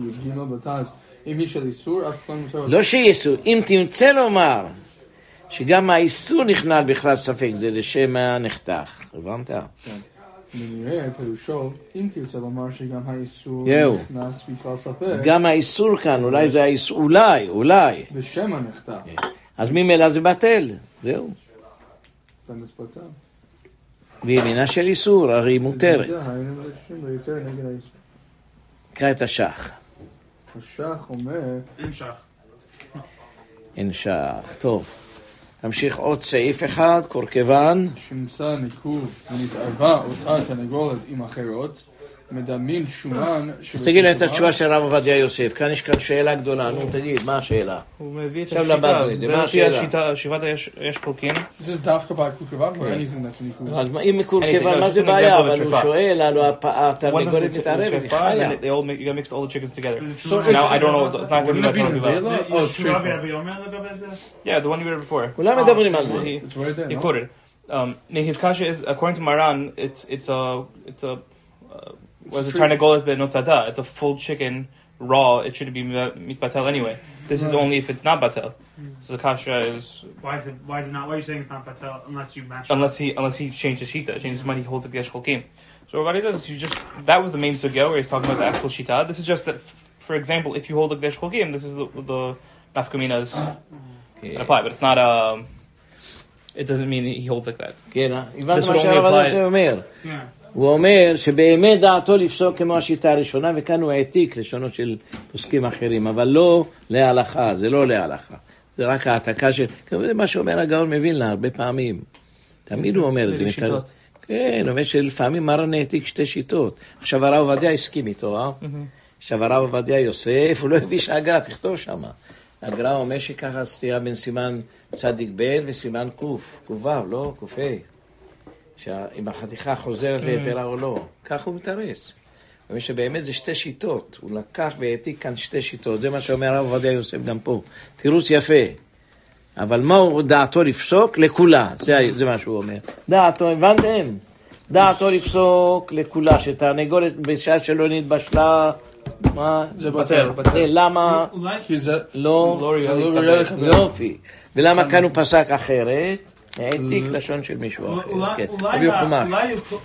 י"ג בתז, אם היא של איסור, אף אחד לא מותר. לא שאיסור, אם תרצה לומר שגם האיסור נכנל בכלל ספק, זה לשם הנחתך, הבנת? ונראה פירושו, אם תרצה לומר שגם האיסור. נכנס בכלל ספק, גם האיסור כאן, אולי זה האיסור, אולי, אולי. בשם הנחתך, אז ממילא זה בטל, זהו. וימינה של איסור, הרי היא מותרת. קרא את השח. השח אומר, אין שח. אין שח. טוב. תמשיך עוד סעיף אחד, קורקבן. שנמצא ניקוב ונתערבה אותה תרנגולת עם אחרות, מדמין שומן אז תגיד לי את התשובה של הרב עובדיה יוסף. כאן יש כאן שאלה גדולה, נו תגיד, מה השאלה? הוא מביא את עכשיו השיטה, למדנו את זה, זה מה לפי השאלה? השיטה, שיבת היש יש חולקים. זה דווקא בקורקבן או anything that's ניקוב? אז מה- אם מקורקבן, Anything, מה no, זה just an בעיה? example אבל of הוא tripa. שואל, הלוא הפ- One of התרנגולת them is מתערבת, היא tripa, and חיה. then they all make, you gotta mix all the chickens together. So Now, it's- I don't know, it's not going to be Wouldn't it be about Nevela? Oh, יהושע tripa. ורבי אומר לגבי זה? Yeah, the one you read before. כולם מדברים על זה. He, It's right there, he no? quoted. Um, his kasha is according to Maran, it's it's a it's a uh, was it trying to go with benotzata. It's a full chicken raw. It should be mitbatel anyway. This is only if it's not batel. Hmm. So the kasha is. Why is it? Why is it not? Why are you saying it's not batel unless you match? Unless he unless he changes shita, changes yeah. money, he holds the gesh kim. So Rabbi says you just that was the main sugya where he's talking about the actual shita. This is just that, for example, if you hold a gesh kim, this is the nafkaminas apply, but it's not a. It doesn't mean he holds like that. Yeah, this would only apply. Yeah. הוא אומר שבאמת דעתו לפסוק כמו השיטה הראשונה, וכאן הוא העתיק לשונות של פוסקים אחרים, אבל לא להלכה, זה לא להלכה. זה רק העתקה של... זה מה שאומר הגאון מווילנה הרבה פעמים. תמיד הוא אומר את זה. שיטות? כן, הוא אומר שלפעמים מרן העתיק שתי שיטות. עכשיו הרב עובדיה הסכים איתו, אה? עכשיו הרב עובדיה יוסף, הוא לא הביא שהגר"א תכתוב שם. הגר"א אומר שככה סתירה בין סימן צדיק ב' וסימן ק', ק"ו, לא ק"ה. שאם החתיכה חוזרת ליתרה או לא. כך הוא מתרץ. אומר שבאמת זה שתי שיטות. הוא לקח והעתיק כאן שתי שיטות. זה מה שאומר הרב עובדיה יוסף גם פה. תירוץ יפה. אבל מהו דעתו לפסוק? לכולה. זה, זה מה שהוא אומר. דעתו, הבנתם? דעתו לפסוק לכולה, שתרנגולת בשעה שלא נתבשלה, מה? זה בטל. למה? כי זה... לא, לא לא. יופי. ולמה כאן הוא פסק אחרת? העתיק לשון של מישהו אחר. כן. אולי,